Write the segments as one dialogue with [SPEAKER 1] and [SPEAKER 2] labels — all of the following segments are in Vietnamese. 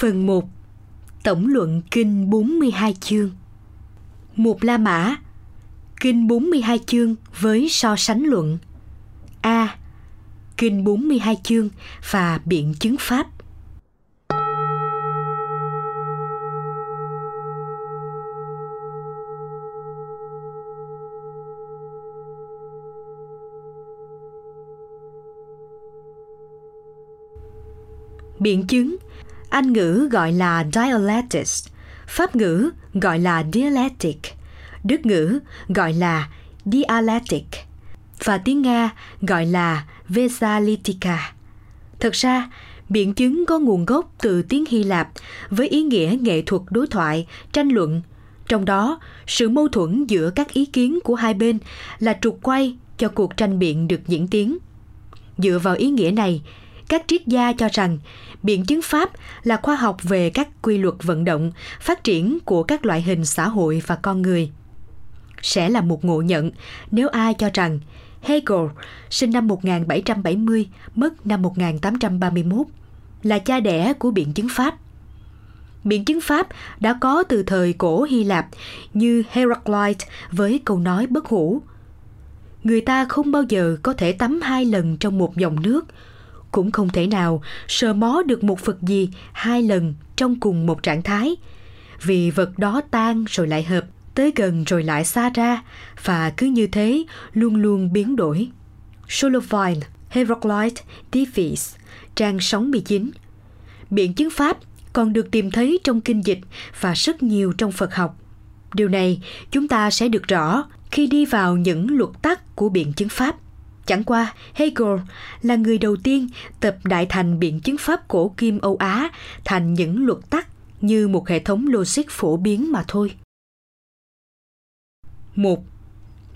[SPEAKER 1] Phần 1 Tổng luận Kinh 42 chương Một La Mã, Kinh 42 chương với so sánh luận A. Kinh 42 chương và biện chứng pháp Biện chứng anh ngữ gọi là dialectics, Pháp ngữ gọi là dialectic, Đức ngữ gọi là dialectic và tiếng Nga gọi là Vesalitica. Thực ra, biện chứng có nguồn gốc từ tiếng Hy Lạp với ý nghĩa nghệ thuật đối thoại, tranh luận. Trong đó, sự mâu thuẫn giữa các ý kiến của hai bên là trục quay cho cuộc tranh biện được diễn tiến. Dựa vào ý nghĩa này, các triết gia cho rằng biện chứng pháp là khoa học về các quy luật vận động, phát triển của các loại hình xã hội và con người. Sẽ là một ngộ nhận nếu ai cho rằng Hegel, sinh năm 1770, mất năm 1831, là cha đẻ của biện chứng pháp. Biện chứng pháp đã có từ thời cổ Hy Lạp như Heraclite với câu nói bất hủ. Người ta không bao giờ có thể tắm hai lần trong một dòng nước – cũng không thể nào sờ mó được một vật gì hai lần trong cùng một trạng thái vì vật đó tan rồi lại hợp tới gần rồi lại xa ra và cứ như thế luôn luôn biến đổi. Solovine, Heraclite, Diffis trang 69 Biện chứng Pháp còn được tìm thấy trong kinh dịch và rất nhiều trong Phật học. Điều này chúng ta sẽ được rõ khi đi vào những luật tắc của biện chứng Pháp. Chẳng qua, Hegel là người đầu tiên tập đại thành biện chứng pháp cổ kim Âu Á thành những luật tắc như một hệ thống logic phổ biến mà thôi. Một,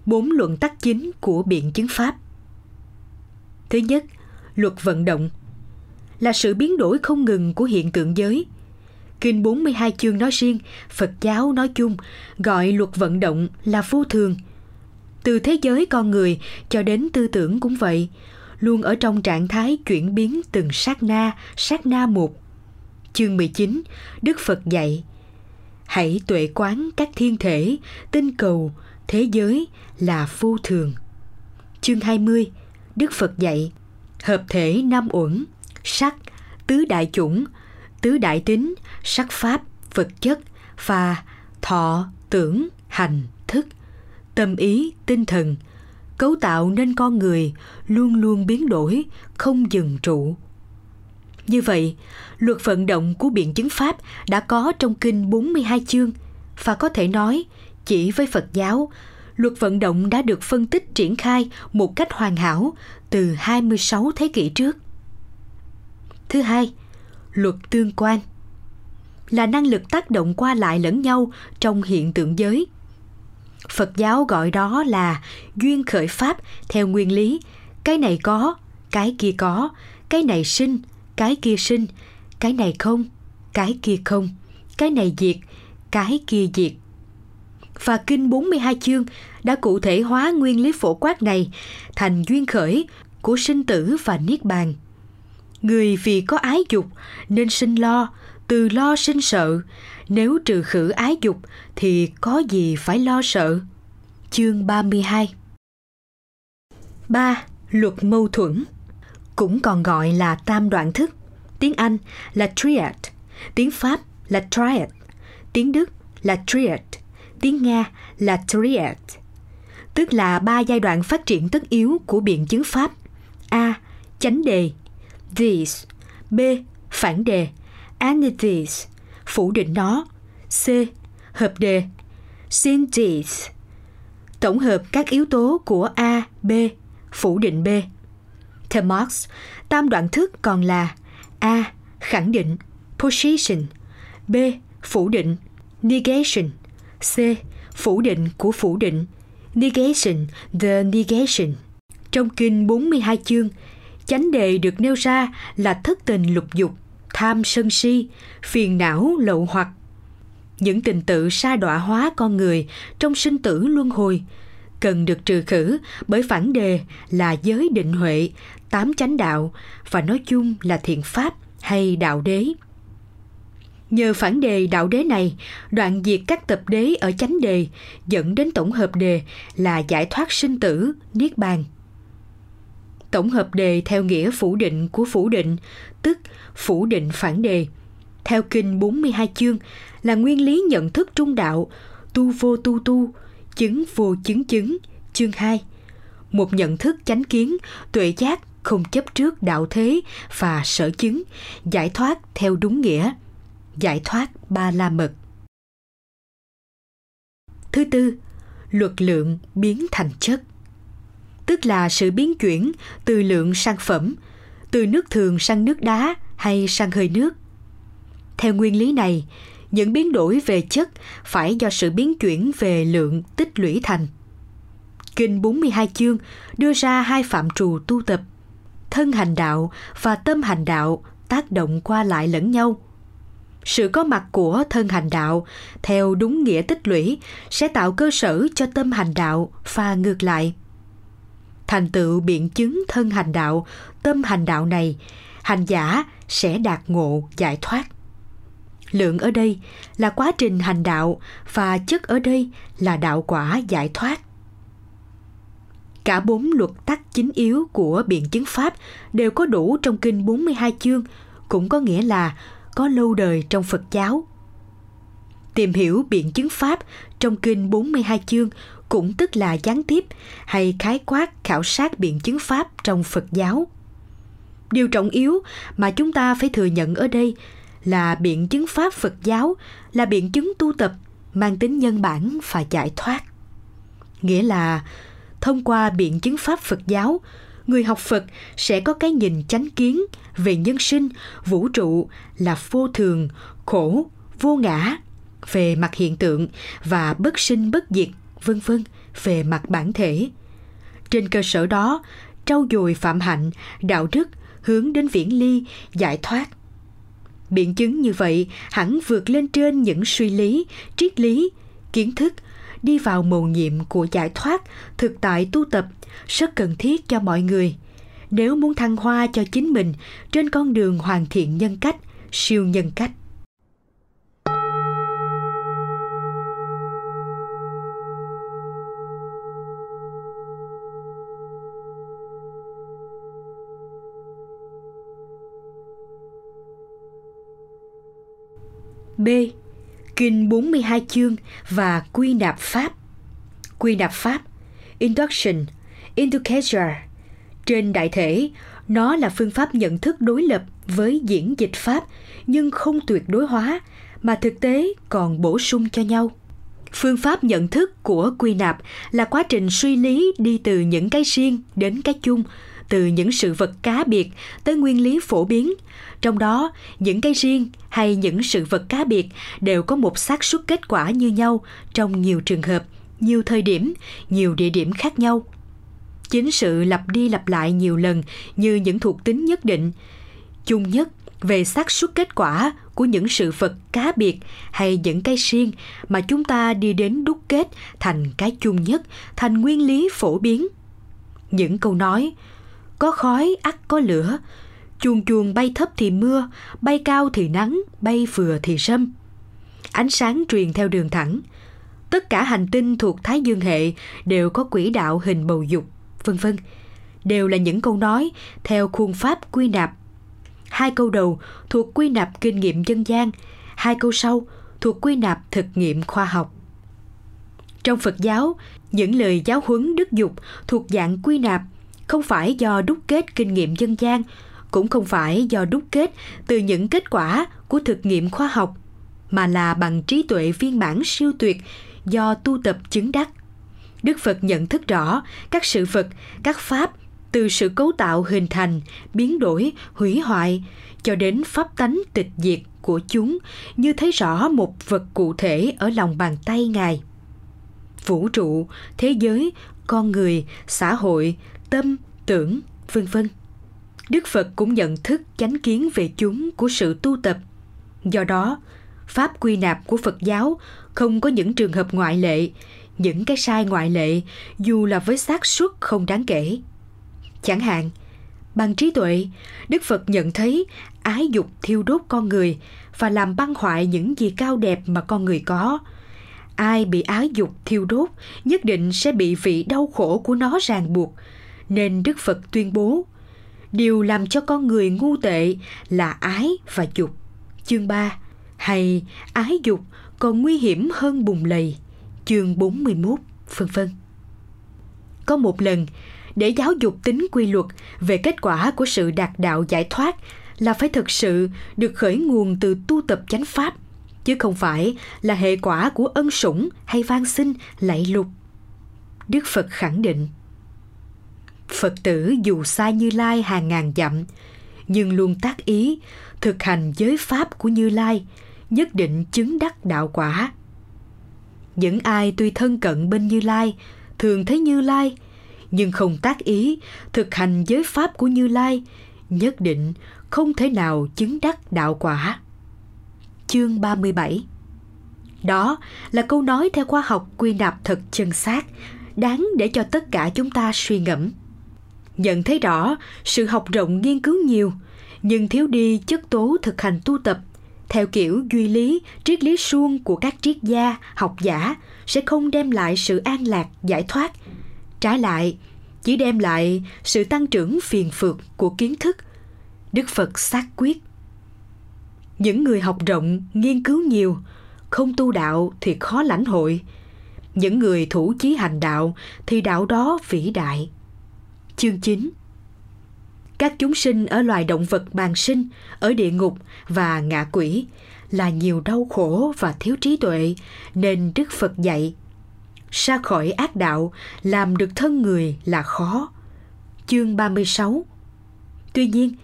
[SPEAKER 1] Bốn luận tắc chính của biện chứng pháp. Thứ nhất, luật vận động là sự biến đổi không ngừng của hiện tượng giới. Kinh 42 chương nói riêng, Phật giáo nói chung gọi luật vận động là vô thường – từ thế giới con người cho đến tư tưởng cũng vậy. Luôn ở trong trạng thái chuyển biến từng sát na sát na một. Chương 19 Đức Phật dạy, hãy tuệ quán các thiên thể, tinh cầu, thế giới là vô thường. Chương 20 Đức Phật dạy, hợp thể nam uẩn, sắc, tứ đại chủng, tứ đại tính, sắc pháp, vật chất và thọ, tưởng, hành, thức tâm ý tinh thần. Cấu tạo nên con người luôn luôn biến đổi không dừng trụ. Như vậy, luật vận động của biện chứng Pháp đã có trong kinh 42 chương. Và có thể nói, chỉ với Phật giáo, luật vận động đã được phân tích triển khai một cách hoàn hảo từ 26 thế kỷ trước. Thứ hai, luật tương quan. Là năng lực tác động qua lại lẫn nhau trong hiện tượng giới – Phật giáo gọi đó là duyên khởi pháp theo nguyên lý, cái này có, cái kia có, cái này sinh, cái kia sinh, cái này không, cái kia không, cái này diệt, cái kia diệt. Và kinh 42 chương đã cụ thể hóa nguyên lý phổ quát này thành duyên khởi của sinh tử và niết bàn. Người vì có ái dục nên sinh lo, từ lo sinh sợ, nếu trừ khử ái dục thì có gì phải lo sợ. Chương 32 3. Luật mâu thuẫn Cũng còn gọi là tam đoạn thức. Tiếng Anh là triad, tiếng Pháp là triad, tiếng Đức là triad, tiếng Nga là triad. Tức là ba giai đoạn phát triển tất yếu của biện chứng Pháp. A. Chánh đề this B. Phản đề Antithesis Phủ định nó C. Hợp đề Synthesis tổng hợp các yếu tố của A, B, phủ định B. Theo Marx, tam đoạn thức còn là A. Khẳng định, position, B. Phủ định, negation, C. Phủ định của phủ định, negation, the negation. Trong kinh 42 chương, chánh đề được nêu ra là thất tình lục dục, tham sân si, phiền não lậu hoặc, những tình tự sa đọa hóa con người trong sinh tử luân hồi cần được trừ khử bởi phản đề là giới định huệ, tám chánh đạo và nói chung là thiện pháp hay đạo đế. Nhờ phản đề đạo đế này, đoạn diệt các tập đế ở chánh đề dẫn đến tổng hợp đề là giải thoát sinh tử, niết bàn. Tổng hợp đề theo nghĩa phủ định của phủ định, tức phủ định phản đề. Theo kinh 42 chương là nguyên lý nhận thức trung đạo, tu vô tu tu, chứng vô chứng chứng, chương 2. Một nhận thức chánh kiến, tuệ giác không chấp trước đạo thế và sở chứng, giải thoát theo đúng nghĩa, giải thoát ba la mật. Thứ tư, luật lượng biến thành chất tức là sự biến chuyển từ lượng sang phẩm, từ nước thường sang nước đá hay sang hơi nước. Theo nguyên lý này, những biến đổi về chất phải do sự biến chuyển về lượng tích lũy thành. Kinh 42 chương đưa ra hai phạm trù tu tập, thân hành đạo và tâm hành đạo tác động qua lại lẫn nhau. Sự có mặt của thân hành đạo theo đúng nghĩa tích lũy sẽ tạo cơ sở cho tâm hành đạo và ngược lại thành tựu biện chứng thân hành đạo, tâm hành đạo này, hành giả sẽ đạt ngộ giải thoát. Lượng ở đây là quá trình hành đạo và chất ở đây là đạo quả giải thoát. Cả bốn luật tắc chính yếu của biện chứng Pháp đều có đủ trong kinh 42 chương, cũng có nghĩa là có lâu đời trong Phật giáo. Tìm hiểu biện chứng Pháp trong kinh 42 chương cũng tức là gián tiếp hay khái quát khảo sát biện chứng pháp trong Phật giáo. Điều trọng yếu mà chúng ta phải thừa nhận ở đây là biện chứng pháp Phật giáo là biện chứng tu tập mang tính nhân bản và giải thoát. Nghĩa là thông qua biện chứng pháp Phật giáo, người học Phật sẽ có cái nhìn chánh kiến về nhân sinh, vũ trụ là vô thường, khổ, vô ngã, về mặt hiện tượng và bất sinh bất diệt vân vân về mặt bản thể. Trên cơ sở đó, trau dồi phạm hạnh, đạo đức hướng đến viễn ly, giải thoát. Biện chứng như vậy hẳn vượt lên trên những suy lý, triết lý, kiến thức, đi vào mầu nhiệm của giải thoát, thực tại tu tập, rất cần thiết cho mọi người. Nếu muốn thăng hoa cho chính mình trên con đường hoàn thiện nhân cách, siêu nhân cách. B. Kinh 42 chương và quy nạp pháp. Quy nạp pháp Induction, Indicator. Trên đại thể, nó là phương pháp nhận thức đối lập với diễn dịch pháp nhưng không tuyệt đối hóa mà thực tế còn bổ sung cho nhau. Phương pháp nhận thức của quy nạp là quá trình suy lý đi từ những cái riêng đến cái chung, từ những sự vật cá biệt tới nguyên lý phổ biến, trong đó, những cái riêng hay những sự vật cá biệt đều có một xác suất kết quả như nhau trong nhiều trường hợp, nhiều thời điểm, nhiều địa điểm khác nhau. Chính sự lặp đi lặp lại nhiều lần như những thuộc tính nhất định, chung nhất về xác suất kết quả của những sự vật cá biệt hay những cái riêng mà chúng ta đi đến đúc kết thành cái chung nhất, thành nguyên lý phổ biến. Những câu nói, có khói ắt có lửa chuông chuông bay thấp thì mưa, bay cao thì nắng, bay vừa thì sâm. Ánh sáng truyền theo đường thẳng. Tất cả hành tinh thuộc Thái Dương hệ đều có quỹ đạo hình bầu dục, vân vân. Đều là những câu nói theo khuôn pháp quy nạp. Hai câu đầu thuộc quy nạp kinh nghiệm dân gian, hai câu sau thuộc quy nạp thực nghiệm khoa học. Trong Phật giáo, những lời giáo huấn đức dục thuộc dạng quy nạp không phải do đúc kết kinh nghiệm dân gian cũng không phải do đúc kết từ những kết quả của thực nghiệm khoa học, mà là bằng trí tuệ viên mãn siêu tuyệt do tu tập chứng đắc. Đức phật nhận thức rõ các sự vật, các pháp từ sự cấu tạo hình thành, biến đổi, hủy hoại cho đến pháp tánh tịch diệt của chúng như thấy rõ một vật cụ thể ở lòng bàn tay ngài. Vũ trụ, thế giới, con người, xã hội, tâm, tưởng, vân vân. Đức Phật cũng nhận thức chánh kiến về chúng của sự tu tập. Do đó, pháp quy nạp của Phật giáo không có những trường hợp ngoại lệ, những cái sai ngoại lệ dù là với xác suất không đáng kể. Chẳng hạn, bằng trí tuệ, Đức Phật nhận thấy ái dục thiêu đốt con người và làm băng hoại những gì cao đẹp mà con người có. Ai bị ái dục thiêu đốt nhất định sẽ bị vị đau khổ của nó ràng buộc. Nên Đức Phật tuyên bố, điều làm cho con người ngu tệ là ái và dục. Chương 3 hay ái dục còn nguy hiểm hơn bùng lầy. Chương 41, vân vân. Có một lần, để giáo dục tính quy luật về kết quả của sự đạt đạo giải thoát là phải thực sự được khởi nguồn từ tu tập chánh pháp chứ không phải là hệ quả của ân sủng hay van xin lạy lục đức phật khẳng định phật tử dù xa như lai hàng ngàn dặm nhưng luôn tác ý thực hành giới pháp của như lai nhất định chứng đắc đạo quả những ai tuy thân cận bên như lai thường thấy như lai nhưng không tác ý thực hành giới pháp của như lai nhất định không thể nào chứng đắc đạo quả. Chương 37 Đó là câu nói theo khoa học quy nạp thật chân xác, đáng để cho tất cả chúng ta suy ngẫm. Nhận thấy rõ sự học rộng nghiên cứu nhiều, nhưng thiếu đi chất tố thực hành tu tập theo kiểu duy lý, triết lý suông của các triết gia, học giả sẽ không đem lại sự an lạc, giải thoát. Trái lại, chỉ đem lại sự tăng trưởng phiền phược của kiến thức – Đức Phật xác quyết. Những người học rộng, nghiên cứu nhiều, không tu đạo thì khó lãnh hội. Những người thủ chí hành đạo thì đạo đó vĩ đại. Chương 9 Các chúng sinh ở loài động vật bàn sinh, ở địa ngục và ngạ quỷ là nhiều đau khổ và thiếu trí tuệ nên Đức Phật dạy xa khỏi ác đạo làm được thân người là khó. Chương 36 Tuy nhiên,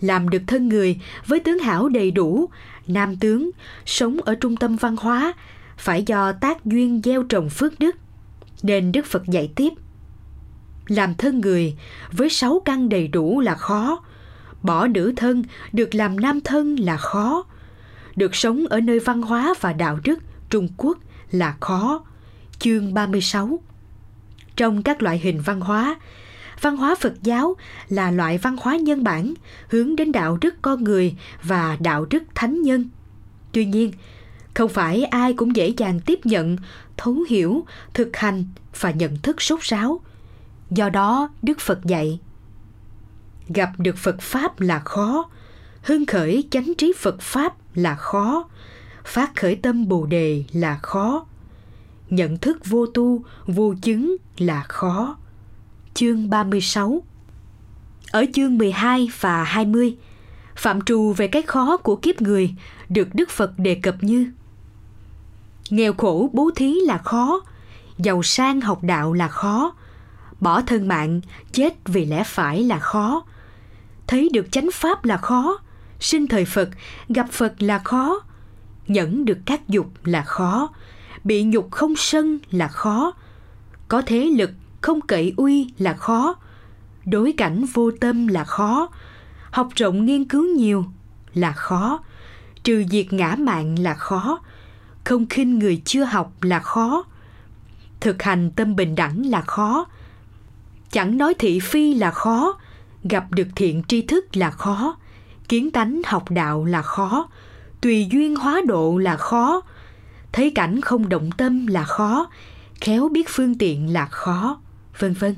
[SPEAKER 1] làm được thân người với tướng hảo đầy đủ, nam tướng, sống ở trung tâm văn hóa, phải do tác duyên gieo trồng phước đức. Nên Đức Phật dạy tiếp. Làm thân người với sáu căn đầy đủ là khó, bỏ nữ thân được làm nam thân là khó, được sống ở nơi văn hóa và đạo đức Trung Quốc là khó. Chương 36 Trong các loại hình văn hóa, văn hóa Phật giáo là loại văn hóa nhân bản hướng đến đạo đức con người và đạo đức thánh nhân. Tuy nhiên, không phải ai cũng dễ dàng tiếp nhận, thấu hiểu, thực hành và nhận thức sốt ráo. Do đó, Đức Phật dạy Gặp được Phật Pháp là khó, hưng khởi chánh trí Phật Pháp là khó, phát khởi tâm Bồ Đề là khó, nhận thức vô tu, vô chứng là khó chương 36. Ở chương 12 và 20, phạm trù về cái khó của kiếp người được Đức Phật đề cập như Nghèo khổ bố thí là khó, giàu sang học đạo là khó, bỏ thân mạng, chết vì lẽ phải là khó, thấy được chánh pháp là khó, sinh thời Phật, gặp Phật là khó, nhẫn được các dục là khó, bị nhục không sân là khó, có thế lực không cậy uy là khó đối cảnh vô tâm là khó học rộng nghiên cứu nhiều là khó trừ diệt ngã mạng là khó không khinh người chưa học là khó thực hành tâm bình đẳng là khó chẳng nói thị phi là khó gặp được thiện tri thức là khó kiến tánh học đạo là khó tùy duyên hóa độ là khó thấy cảnh không động tâm là khó khéo biết phương tiện là khó vân vân.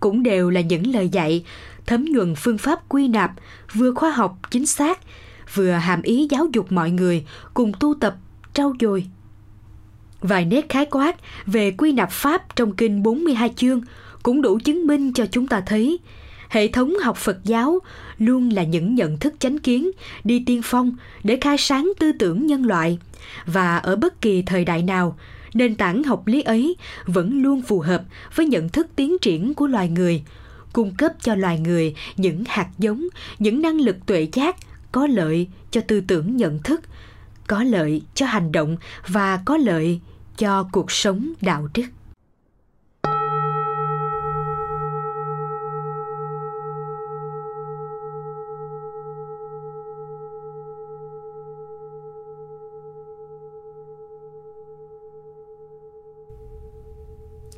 [SPEAKER 1] Cũng đều là những lời dạy thấm nhuần phương pháp quy nạp vừa khoa học chính xác, vừa hàm ý giáo dục mọi người cùng tu tập, trau dồi. Vài nét khái quát về quy nạp pháp trong kinh 42 chương cũng đủ chứng minh cho chúng ta thấy. Hệ thống học Phật giáo luôn là những nhận thức chánh kiến, đi tiên phong để khai sáng tư tưởng nhân loại. Và ở bất kỳ thời đại nào, nền tảng học lý ấy vẫn luôn phù hợp với nhận thức tiến triển của loài người, cung cấp cho loài người những hạt giống, những năng lực tuệ giác có lợi cho tư tưởng nhận thức, có lợi cho hành động và có lợi cho cuộc sống đạo đức.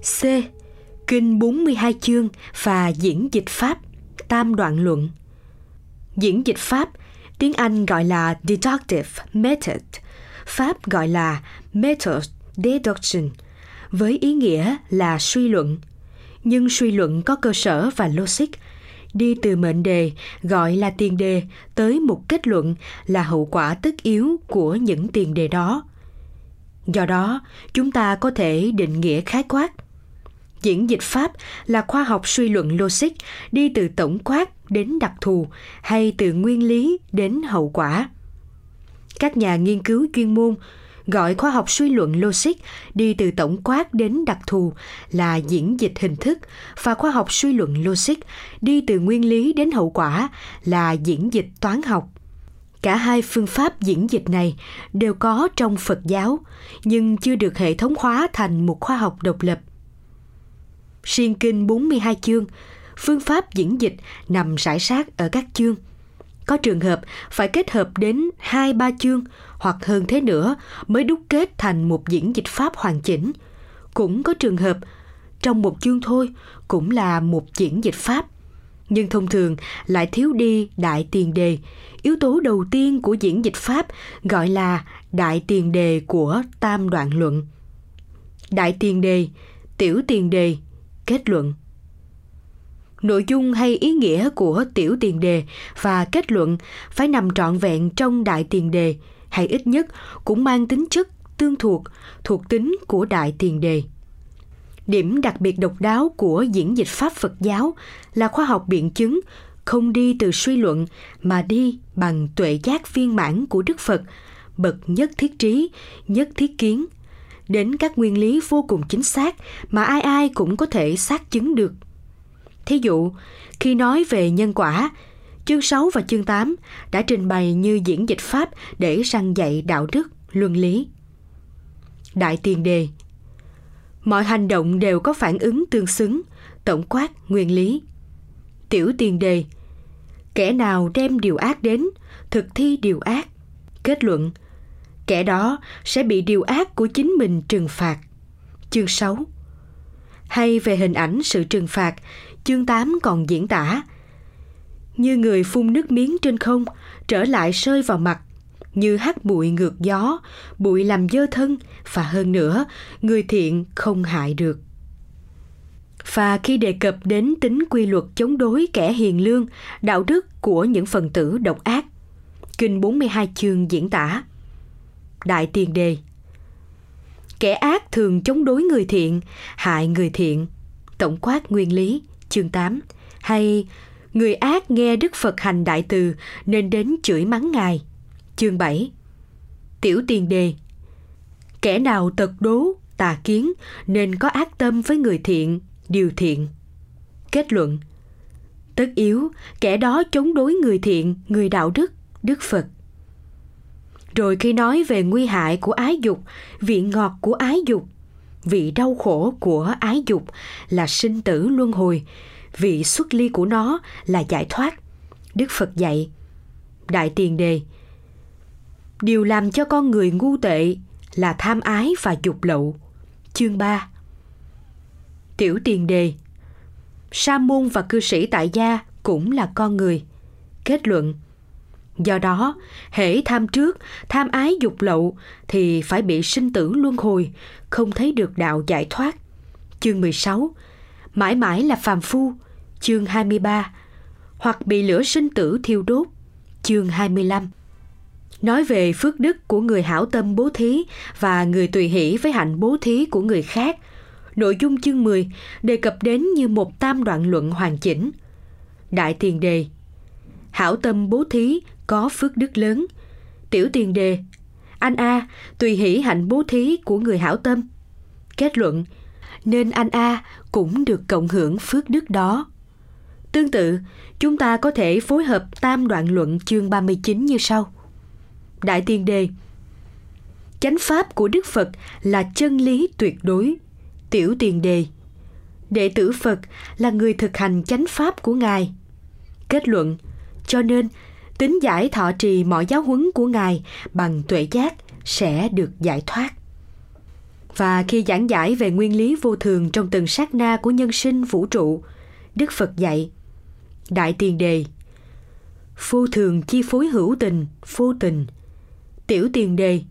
[SPEAKER 1] C. Kinh 42 chương và diễn dịch Pháp, tam đoạn luận. Diễn dịch Pháp Tiếng Anh gọi là deductive method, Pháp gọi là method deduction, với ý nghĩa là suy luận. Nhưng suy luận có cơ sở và logic, đi từ mệnh đề gọi là tiền đề tới một kết luận là hậu quả tất yếu của những tiền đề đó. Do đó, chúng ta có thể định nghĩa khái quát Diễn dịch pháp là khoa học suy luận logic, đi từ tổng quát đến đặc thù, hay từ nguyên lý đến hậu quả. Các nhà nghiên cứu chuyên môn gọi khoa học suy luận logic đi từ tổng quát đến đặc thù là diễn dịch hình thức, và khoa học suy luận logic đi từ nguyên lý đến hậu quả là diễn dịch toán học. Cả hai phương pháp diễn dịch này đều có trong Phật giáo, nhưng chưa được hệ thống hóa thành một khoa học độc lập Siêng kinh 42 chương, phương pháp diễn dịch nằm rải sát ở các chương. Có trường hợp phải kết hợp đến hai ba chương hoặc hơn thế nữa mới đúc kết thành một diễn dịch pháp hoàn chỉnh. Cũng có trường hợp trong một chương thôi cũng là một diễn dịch pháp nhưng thông thường lại thiếu đi đại tiền đề yếu tố đầu tiên của diễn dịch pháp gọi là đại tiền đề của tam đoạn luận đại tiền đề tiểu tiền đề kết luận. Nội dung hay ý nghĩa của tiểu tiền đề và kết luận phải nằm trọn vẹn trong đại tiền đề, hay ít nhất cũng mang tính chất tương thuộc thuộc tính của đại tiền đề. Điểm đặc biệt độc đáo của diễn dịch pháp phật giáo là khoa học biện chứng không đi từ suy luận mà đi bằng tuệ giác viên mãn của đức phật, bậc nhất thiết trí, nhất thiết kiến đến các nguyên lý vô cùng chính xác mà ai ai cũng có thể xác chứng được. Thí dụ, khi nói về nhân quả, chương 6 và chương 8 đã trình bày như diễn dịch pháp để răng dạy đạo đức, luân lý. Đại tiền đề Mọi hành động đều có phản ứng tương xứng, tổng quát nguyên lý. Tiểu tiền đề Kẻ nào đem điều ác đến, thực thi điều ác. Kết luận kẻ đó sẽ bị điều ác của chính mình trừng phạt. Chương 6 Hay về hình ảnh sự trừng phạt, chương 8 còn diễn tả Như người phun nước miếng trên không, trở lại rơi vào mặt, như hắt bụi ngược gió, bụi làm dơ thân, và hơn nữa, người thiện không hại được. Và khi đề cập đến tính quy luật chống đối kẻ hiền lương, đạo đức của những phần tử độc ác, Kinh 42 chương diễn tả đại tiền đề kẻ ác thường chống đối người thiện hại người thiện tổng quát nguyên lý chương 8 hay người ác nghe Đức Phật hành đại từ nên đến chửi mắng Ngài. Chương 7 Tiểu tiền đề Kẻ nào tật đố, tà kiến nên có ác tâm với người thiện, điều thiện. Kết luận Tất yếu, kẻ đó chống đối người thiện, người đạo đức, Đức Phật. Rồi khi nói về nguy hại của ái dục, vị ngọt của ái dục, vị đau khổ của ái dục là sinh tử luân hồi, vị xuất ly của nó là giải thoát. Đức Phật dạy, Đại Tiền Đề Điều làm cho con người ngu tệ là tham ái và dục lậu. Chương 3 Tiểu Tiền Đề Sa môn và cư sĩ tại gia cũng là con người. Kết luận Do đó, hễ tham trước, tham ái dục lậu thì phải bị sinh tử luân hồi, không thấy được đạo giải thoát. Chương 16 Mãi mãi là phàm phu Chương 23 Hoặc bị lửa sinh tử thiêu đốt Chương 25 Nói về phước đức của người hảo tâm bố thí và người tùy hỷ với hạnh bố thí của người khác. Nội dung chương 10 đề cập đến như một tam đoạn luận hoàn chỉnh. Đại tiền đề Hảo tâm bố thí có phước đức lớn. Tiểu tiền đề, anh A tùy hỷ hạnh bố thí của người hảo tâm. Kết luận, nên anh A cũng được cộng hưởng phước đức đó. Tương tự, chúng ta có thể phối hợp tam đoạn luận chương 39 như sau. Đại tiền đề Chánh pháp của Đức Phật là chân lý tuyệt đối. Tiểu tiền đề Đệ tử Phật là người thực hành chánh pháp của Ngài. Kết luận, cho nên tính giải thọ trì mọi giáo huấn của Ngài bằng tuệ giác sẽ được giải thoát. Và khi giảng giải về nguyên lý vô thường trong từng sát na của nhân sinh vũ trụ, Đức Phật dạy Đại tiền đề Vô thường chi phối hữu tình, vô tình. Tiểu tiền đề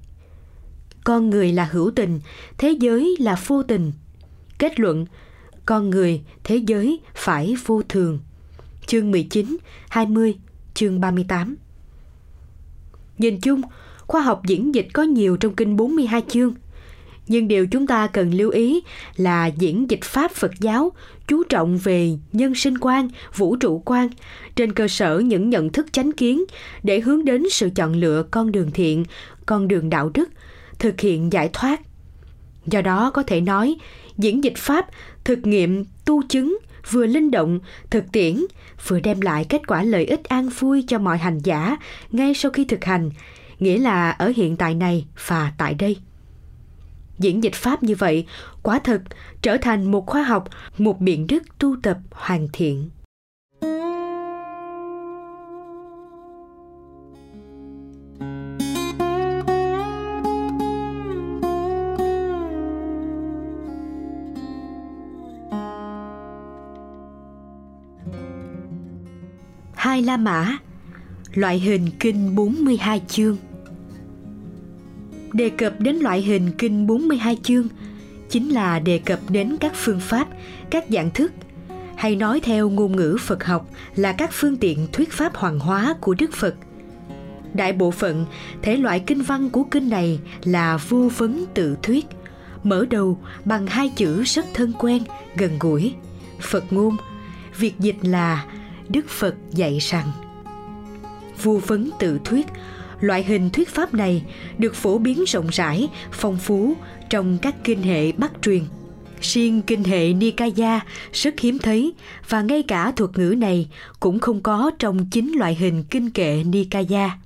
[SPEAKER 1] Con người là hữu tình, thế giới là vô tình. Kết luận Con người, thế giới phải vô thường. Chương 19, 20, chương 38 Nhìn chung, khoa học diễn dịch có nhiều trong kinh 42 chương – nhưng điều chúng ta cần lưu ý là diễn dịch pháp Phật giáo chú trọng về nhân sinh quan, vũ trụ quan trên cơ sở những nhận thức chánh kiến để hướng đến sự chọn lựa con đường thiện, con đường đạo đức, thực hiện giải thoát. Do đó có thể nói, diễn dịch pháp thực nghiệm tu chứng vừa linh động, thực tiễn, vừa đem lại kết quả lợi ích an vui cho mọi hành giả ngay sau khi thực hành, nghĩa là ở hiện tại này và tại đây. Diễn dịch pháp như vậy quả thực trở thành một khoa học một biện đức tu tập hoàn thiện. Hai La Mã Loại hình kinh 42 chương Đề cập đến loại hình kinh 42 chương chính là đề cập đến các phương pháp, các dạng thức hay nói theo ngôn ngữ Phật học là các phương tiện thuyết pháp hoàng hóa của Đức Phật. Đại bộ phận thể loại kinh văn của kinh này là vô vấn tự thuyết, mở đầu bằng hai chữ rất thân quen, gần gũi, Phật ngôn. Việc dịch là Đức Phật dạy rằng vô vấn tự thuyết loại hình thuyết pháp này được phổ biến rộng rãi, phong phú trong các kinh hệ Bắc truyền. Riêng kinh hệ Nikaya rất hiếm thấy và ngay cả thuật ngữ này cũng không có trong chính loại hình kinh kệ Nikaya.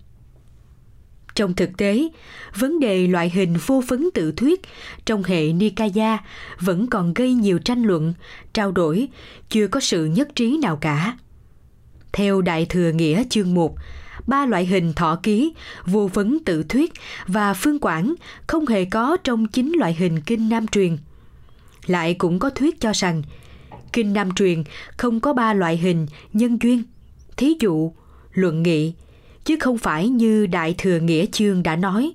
[SPEAKER 1] Trong thực tế, vấn đề loại hình vô phấn tự thuyết trong hệ Nikaya vẫn còn gây nhiều tranh luận, trao đổi, chưa có sự nhất trí nào cả. Theo Đại Thừa Nghĩa chương 1, ba loại hình thọ ký, vô vấn tự thuyết và phương quản không hề có trong chính loại hình kinh Nam truyền. Lại cũng có thuyết cho rằng kinh Nam truyền không có ba loại hình nhân duyên, thí dụ, luận nghị, chứ không phải như Đại Thừa Nghĩa Chương đã nói.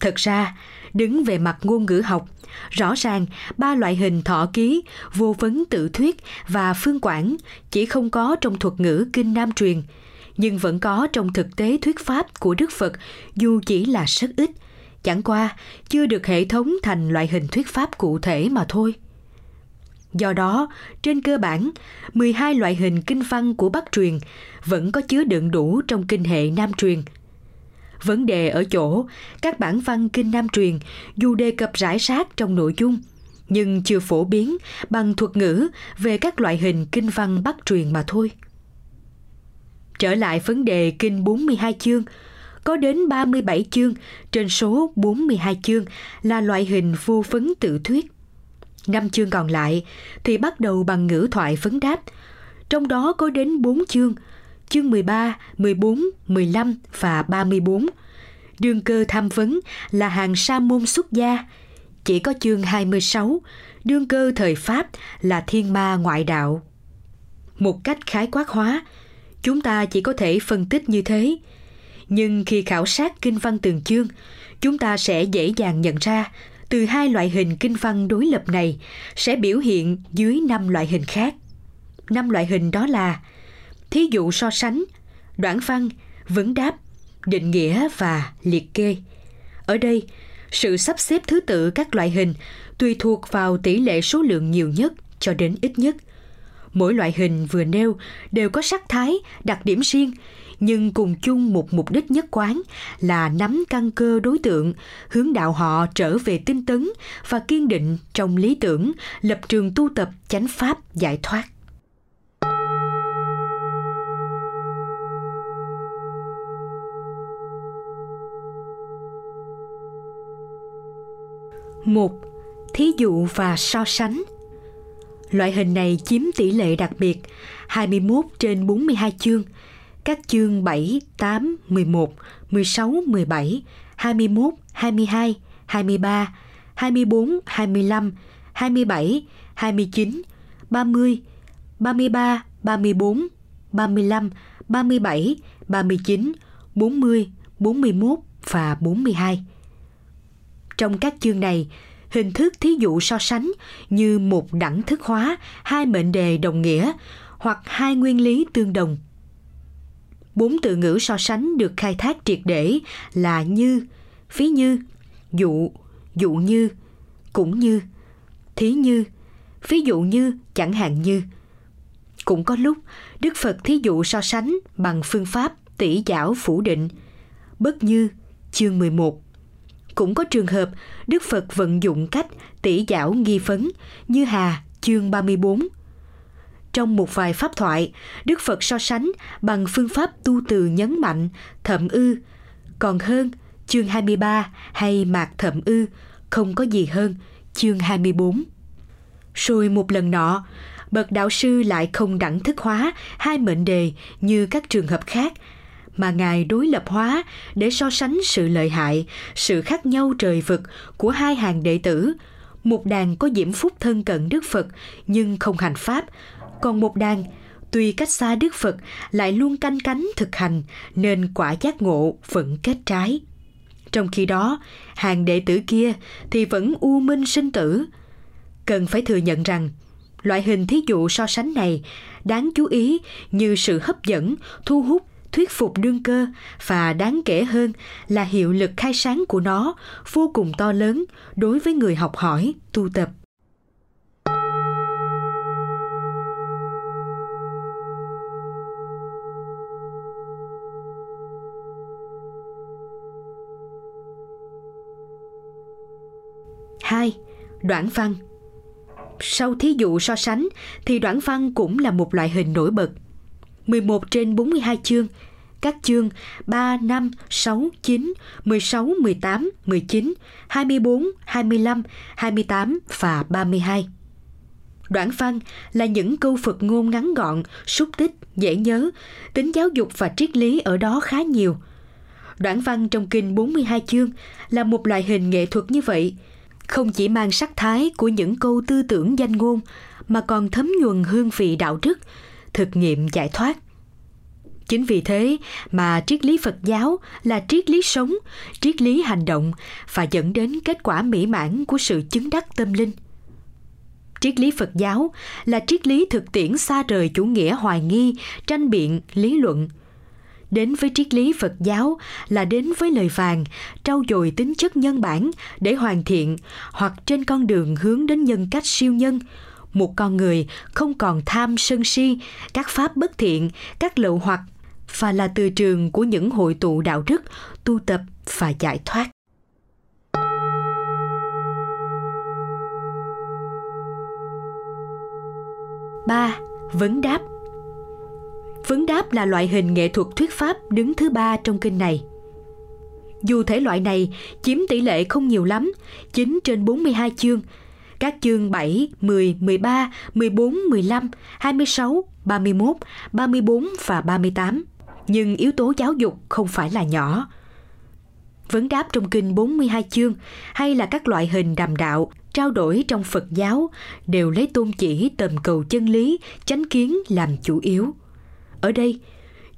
[SPEAKER 1] Thật ra, đứng về mặt ngôn ngữ học, rõ ràng ba loại hình thọ ký, vô vấn tự thuyết và phương quản chỉ không có trong thuật ngữ kinh Nam truyền – nhưng vẫn có trong thực tế thuyết pháp của Đức Phật dù chỉ là rất ít, chẳng qua chưa được hệ thống thành loại hình thuyết pháp cụ thể mà thôi. Do đó, trên cơ bản, 12 loại hình kinh văn của Bắc truyền vẫn có chứa đựng đủ trong kinh hệ Nam truyền. Vấn đề ở chỗ, các bản văn kinh Nam truyền dù đề cập rải rác trong nội dung, nhưng chưa phổ biến bằng thuật ngữ về các loại hình kinh văn Bắc truyền mà thôi. Trở lại vấn đề kinh 42 chương, có đến 37 chương trên số 42 chương là loại hình vô phấn tự thuyết. Năm chương còn lại thì bắt đầu bằng ngữ thoại phấn đáp, trong đó có đến 4 chương, chương 13, 14, 15 và 34. Đương cơ tham vấn là hàng sa môn xuất gia, chỉ có chương 26, đương cơ thời Pháp là thiên ma ngoại đạo. Một cách khái quát hóa, chúng ta chỉ có thể phân tích như thế nhưng khi khảo sát kinh văn từng chương chúng ta sẽ dễ dàng nhận ra từ hai loại hình kinh văn đối lập này sẽ biểu hiện dưới năm loại hình khác năm loại hình đó là thí dụ so sánh đoạn văn vấn đáp định nghĩa và liệt kê ở đây sự sắp xếp thứ tự các loại hình tùy thuộc vào tỷ lệ số lượng nhiều nhất cho đến ít nhất Mỗi loại hình vừa nêu đều có sắc thái, đặc điểm riêng, nhưng cùng chung một mục đích nhất quán là nắm căn cơ đối tượng, hướng đạo họ trở về tinh tấn và kiên định trong lý tưởng, lập trường tu tập chánh pháp giải thoát. Một Thí dụ và so sánh – Loại hình này chiếm tỷ lệ đặc biệt 21 trên 42 chương. Các chương 7, 8, 11, 16, 17, 21, 22, 23, 24, 25, 27, 29, 30, 33, 34, 35, 37, 39, 40, 41 và 42. Trong các chương này, hình thức thí dụ so sánh như một đẳng thức hóa hai mệnh đề đồng nghĩa hoặc hai nguyên lý tương đồng. Bốn từ ngữ so sánh được khai thác triệt để là như, phí như, dụ, dụ như, cũng như, thí như, ví dụ như, chẳng hạn như. Cũng có lúc, Đức Phật thí dụ so sánh bằng phương pháp tỷ giảo phủ định, bất như, chương 11. Cũng có trường hợp Đức Phật vận dụng cách tỷ giảo nghi phấn như Hà chương 34. Trong một vài pháp thoại, Đức Phật so sánh bằng phương pháp tu từ nhấn mạnh thậm ư, còn hơn chương 23 hay mạc thậm ư, không có gì hơn chương 24. Rồi một lần nọ, bậc đạo sư lại không đẳng thức hóa hai mệnh đề như các trường hợp khác mà ngài đối lập hóa để so sánh sự lợi hại, sự khác nhau trời vực của hai hàng đệ tử. Một đàn có diễm phúc thân cận đức phật, nhưng không hành pháp. Còn một đàn tuy cách xa đức phật, lại luôn canh cánh thực hành, nên quả giác ngộ vẫn kết trái. Trong khi đó, hàng đệ tử kia thì vẫn u minh sinh tử. Cần phải thừa nhận rằng, loại hình thí dụ so sánh này đáng chú ý như sự hấp dẫn, thu hút thuyết phục đương cơ và đáng kể hơn là hiệu lực khai sáng của nó vô cùng to lớn đối với người học hỏi tu tập hai đoạn văn sau thí dụ so sánh thì đoạn văn cũng là một loại hình nổi bật. 11 trên 42 chương, các chương 3, 5, 6, 9, 16, 18, 19, 24, 25, 28 và 32. Đoạn văn là những câu Phật ngôn ngắn gọn, xúc tích, dễ nhớ, tính giáo dục và triết lý ở đó khá nhiều. Đoạn văn trong kinh 42 chương là một loại hình nghệ thuật như vậy – không chỉ mang sắc thái của những câu tư tưởng danh ngôn mà còn thấm nhuần hương vị đạo đức, thực nghiệm giải thoát. Chính vì thế mà triết lý Phật giáo là triết lý sống, triết lý hành động và dẫn đến kết quả mỹ mãn của sự chứng đắc tâm linh. Triết lý Phật giáo là triết lý thực tiễn xa rời chủ nghĩa hoài nghi, tranh biện, lý luận – đến với triết lý Phật giáo là đến với lời vàng, trau dồi tính chất nhân bản để hoàn thiện hoặc trên con đường hướng đến nhân cách siêu nhân, một con người không còn tham sân si, các pháp bất thiện, các lậu hoặc và là từ trường của những hội tụ đạo đức, tu tập và giải thoát. ba Vấn đáp Vấn đáp là loại hình nghệ thuật thuyết pháp đứng thứ ba trong kinh này. Dù thể loại này chiếm tỷ lệ không nhiều lắm, 9 trên 42 chương, các chương 7, 10, 13, 14, 15, 26, 31, 34 và 38. Nhưng yếu tố giáo dục không phải là nhỏ. Vấn đáp trong kinh 42 chương hay là các loại hình đàm đạo, trao đổi trong Phật giáo đều lấy tôn chỉ tầm cầu chân lý, chánh kiến làm chủ yếu. Ở đây,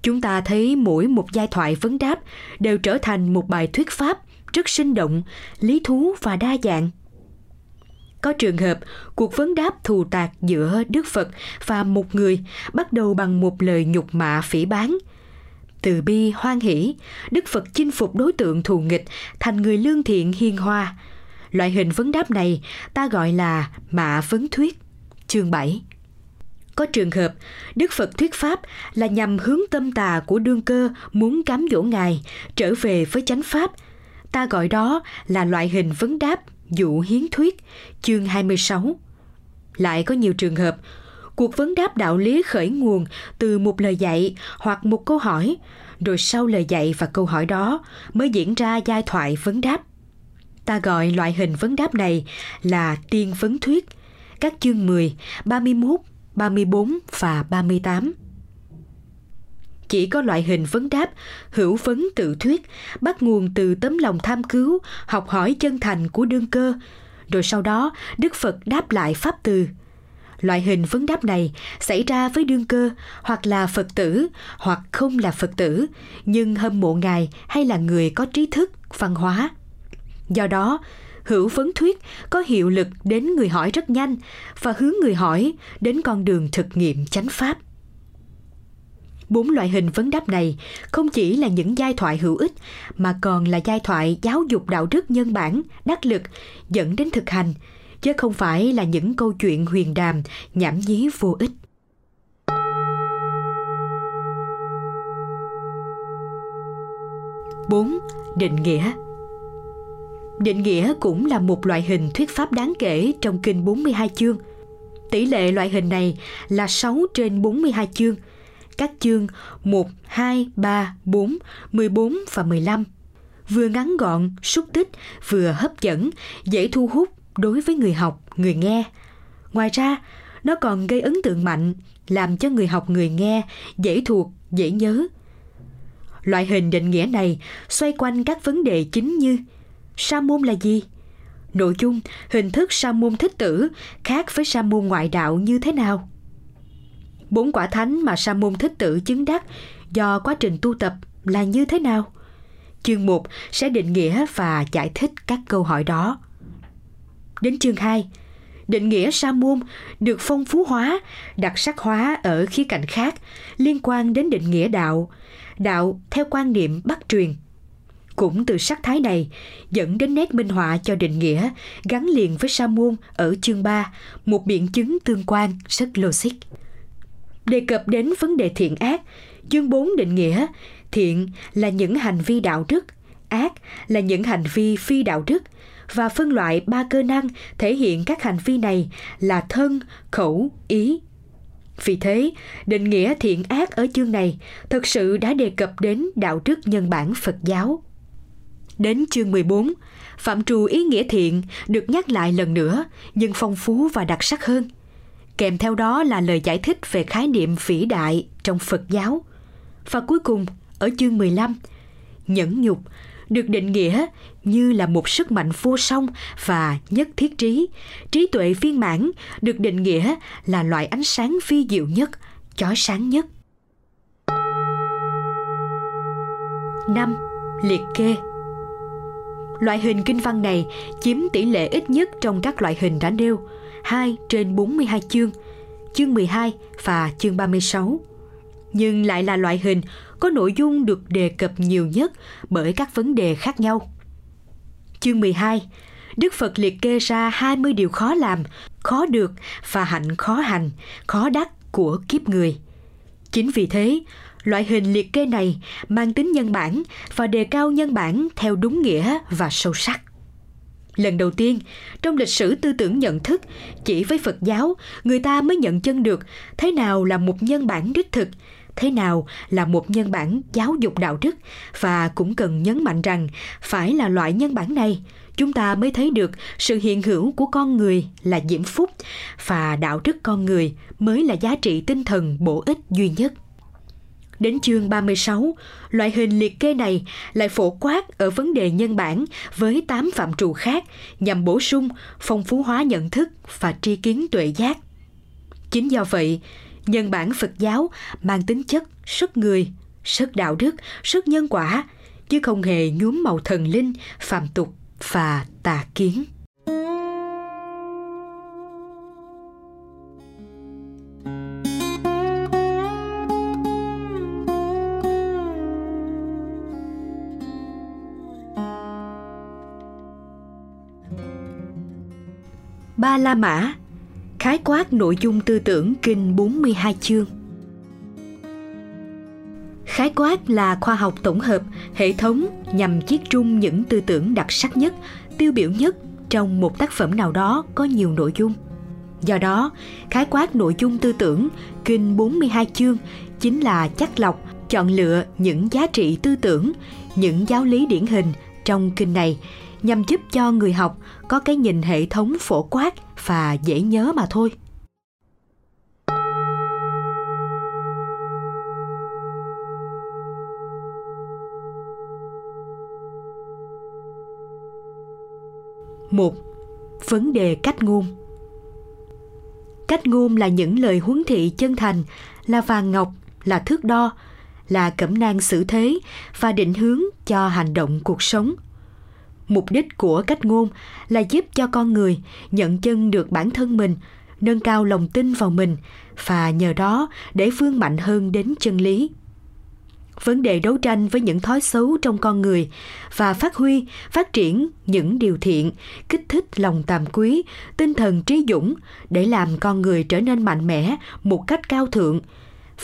[SPEAKER 1] chúng ta thấy mỗi một giai thoại vấn đáp đều trở thành một bài thuyết pháp rất sinh động, lý thú và đa dạng. Có trường hợp cuộc vấn đáp thù tạc giữa Đức Phật và một người bắt đầu bằng một lời nhục mạ phỉ báng. Từ bi hoan hỷ, Đức Phật chinh phục đối tượng thù nghịch thành người lương thiện hiền hòa. Loại hình vấn đáp này ta gọi là mạ vấn thuyết. Chương 7 có trường hợp, Đức Phật thuyết pháp là nhằm hướng tâm tà của đương cơ muốn cám dỗ Ngài trở về với chánh pháp. Ta gọi đó là loại hình vấn đáp dụ hiến thuyết, chương 26. Lại có nhiều trường hợp, cuộc vấn đáp đạo lý khởi nguồn từ một lời dạy hoặc một câu hỏi, rồi sau lời dạy và câu hỏi đó mới diễn ra giai thoại vấn đáp. Ta gọi loại hình vấn đáp này là tiên vấn thuyết, các chương 10, 31, 34 và 38. Chỉ có loại hình vấn đáp, hữu vấn tự thuyết, bắt nguồn từ tấm lòng tham cứu, học hỏi chân thành của đương cơ, rồi sau đó Đức Phật đáp lại pháp từ. Loại hình vấn đáp này xảy ra với đương cơ hoặc là Phật tử hoặc không là Phật tử, nhưng hâm mộ Ngài hay là người có trí thức, văn hóa. Do đó, hữu vấn thuyết có hiệu lực đến người hỏi rất nhanh và hướng người hỏi đến con đường thực nghiệm chánh pháp. Bốn loại hình vấn đáp này không chỉ là những giai thoại hữu ích mà còn là giai thoại giáo dục đạo đức nhân bản, đắc lực dẫn đến thực hành, chứ không phải là những câu chuyện huyền đàm, nhảm nhí vô ích. bốn Định nghĩa Định nghĩa cũng là một loại hình thuyết pháp đáng kể trong kinh 42 chương. Tỷ lệ loại hình này là 6 trên 42 chương. Các chương 1, 2, 3, 4, 14 và 15 vừa ngắn gọn, xúc tích, vừa hấp dẫn, dễ thu hút đối với người học, người nghe. Ngoài ra, nó còn gây ấn tượng mạnh, làm cho người học người nghe dễ thuộc, dễ nhớ. Loại hình định nghĩa này xoay quanh các vấn đề chính như sa môn là gì? Nội dung, hình thức sa môn thích tử khác với sa môn ngoại đạo như thế nào? Bốn quả thánh mà sa môn thích tử chứng đắc do quá trình tu tập là như thế nào? Chương 1 sẽ định nghĩa và giải thích các câu hỏi đó. Đến chương 2, định nghĩa sa môn được phong phú hóa, đặc sắc hóa ở khía cạnh khác liên quan đến định nghĩa đạo, đạo theo quan niệm bắt truyền. Cũng từ sắc thái này dẫn đến nét minh họa cho định nghĩa gắn liền với sa môn ở chương 3, một biện chứng tương quan rất logic. Đề cập đến vấn đề thiện ác, chương 4 định nghĩa thiện là những hành vi đạo đức, ác là những hành vi phi đạo đức – và phân loại ba cơ năng thể hiện các hành vi này là thân, khẩu, ý. Vì thế, định nghĩa thiện ác ở chương này thực sự đã đề cập đến đạo đức nhân bản Phật giáo. Đến chương 14, phạm trù ý nghĩa thiện được nhắc lại lần nữa nhưng phong phú và đặc sắc hơn. Kèm theo đó là lời giải thích về khái niệm vĩ đại trong Phật giáo. Và cuối cùng, ở chương 15, nhẫn nhục được định nghĩa như là một sức mạnh vô song và nhất thiết trí. Trí tuệ viên mãn được định nghĩa là loại ánh sáng phi diệu nhất, chói sáng nhất. 5. Liệt kê Loại hình kinh văn này chiếm tỷ lệ ít nhất trong các loại hình đã nêu, 2 trên 42 chương, chương 12 và chương 36 nhưng lại là loại hình có nội dung được đề cập nhiều nhất bởi các vấn đề khác nhau. Chương 12 Đức Phật liệt kê ra 20 điều khó làm, khó được và hạnh khó hành, khó đắc của kiếp người. Chính vì thế, loại hình liệt kê này mang tính nhân bản và đề cao nhân bản theo đúng nghĩa và sâu sắc. Lần đầu tiên, trong lịch sử tư tưởng nhận thức, chỉ với Phật giáo, người ta mới nhận chân được thế nào là một nhân bản đích thực, thế nào là một nhân bản giáo dục đạo đức và cũng cần nhấn mạnh rằng phải là loại nhân bản này chúng ta mới thấy được sự hiện hữu của con người là diễm phúc và đạo đức con người mới là giá trị tinh thần bổ ích duy nhất. Đến chương 36, loại hình liệt kê này lại phổ quát ở vấn đề nhân bản với 8 phạm trù khác nhằm bổ sung, phong phú hóa nhận thức và tri kiến tuệ giác. Chính do vậy, nhân bản Phật giáo mang tính chất sức người, sức đạo đức, sức nhân quả, chứ không hề nhuốm màu thần linh, phàm tục và tà kiến. Ba La Mã khái quát nội dung tư tưởng kinh 42 chương. Khái quát là khoa học tổng hợp, hệ thống nhằm chiết trung những tư tưởng đặc sắc nhất, tiêu biểu nhất trong một tác phẩm nào đó có nhiều nội dung. Do đó, khái quát nội dung tư tưởng kinh 42 chương chính là chắc lọc, chọn lựa những giá trị tư tưởng, những giáo lý điển hình trong kinh này nhằm giúp cho người học có cái nhìn hệ thống phổ quát và dễ nhớ mà thôi. một Vấn đề cách ngôn Cách ngôn là những lời huấn thị chân thành, là vàng ngọc, là thước đo, là cẩm nang xử thế và định hướng cho hành động cuộc sống. Mục đích của cách ngôn là giúp cho con người nhận chân được bản thân mình, nâng cao lòng tin vào mình và nhờ đó để vươn mạnh hơn đến chân lý. Vấn đề đấu tranh với những thói xấu trong con người và phát huy, phát triển những điều thiện, kích thích lòng tàm quý, tinh thần trí dũng để làm con người trở nên mạnh mẽ một cách cao thượng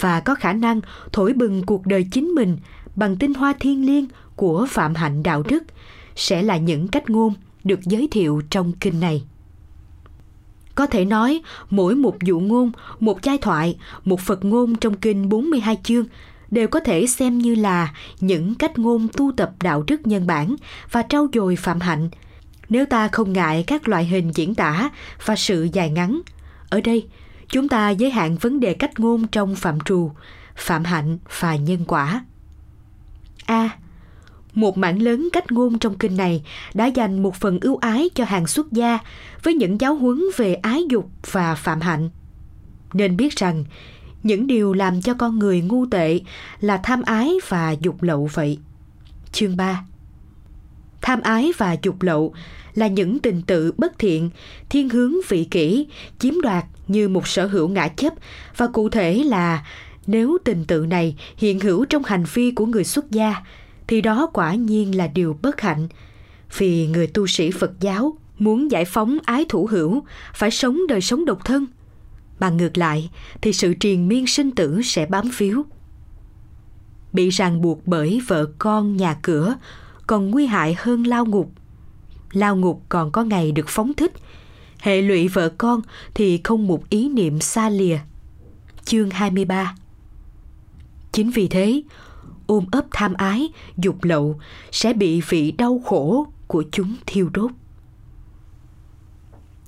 [SPEAKER 1] và có khả năng thổi bừng cuộc đời chính mình bằng tinh hoa thiên liêng của phạm hạnh đạo đức sẽ là những cách ngôn được giới thiệu trong kinh này. Có thể nói, mỗi một dụ ngôn, một giai thoại, một Phật ngôn trong kinh 42 chương đều có thể xem như là những cách ngôn tu tập đạo đức nhân bản và trau dồi phạm hạnh. Nếu ta không ngại các loại hình diễn tả và sự dài ngắn ở đây chúng ta giới hạn vấn đề cách ngôn trong phạm trù phạm hạnh và nhân quả. A một mảng lớn cách ngôn trong kinh này đã dành một phần ưu ái cho hàng xuất gia với những giáo huấn về ái dục và phạm hạnh nên biết rằng những điều làm cho con người ngu tệ là tham ái và dục lậu vậy. Chương 3 Tham ái và dục lậu là những tình tự bất thiện, thiên hướng vị kỷ, chiếm đoạt như một sở hữu ngã chấp và cụ thể là nếu tình tự này hiện hữu trong hành vi của người xuất gia thì đó quả nhiên là điều bất hạnh vì người tu sĩ Phật giáo muốn giải phóng ái thủ hữu phải sống đời sống độc thân – mà ngược lại thì sự triền miên sinh tử sẽ bám phiếu. Bị ràng buộc bởi vợ con nhà cửa còn nguy hại hơn lao ngục. Lao ngục còn có ngày được phóng thích, hệ lụy vợ con thì không một ý niệm xa lìa. Chương 23 Chính vì thế, ôm ấp tham ái, dục lậu sẽ bị vị đau khổ của chúng thiêu đốt.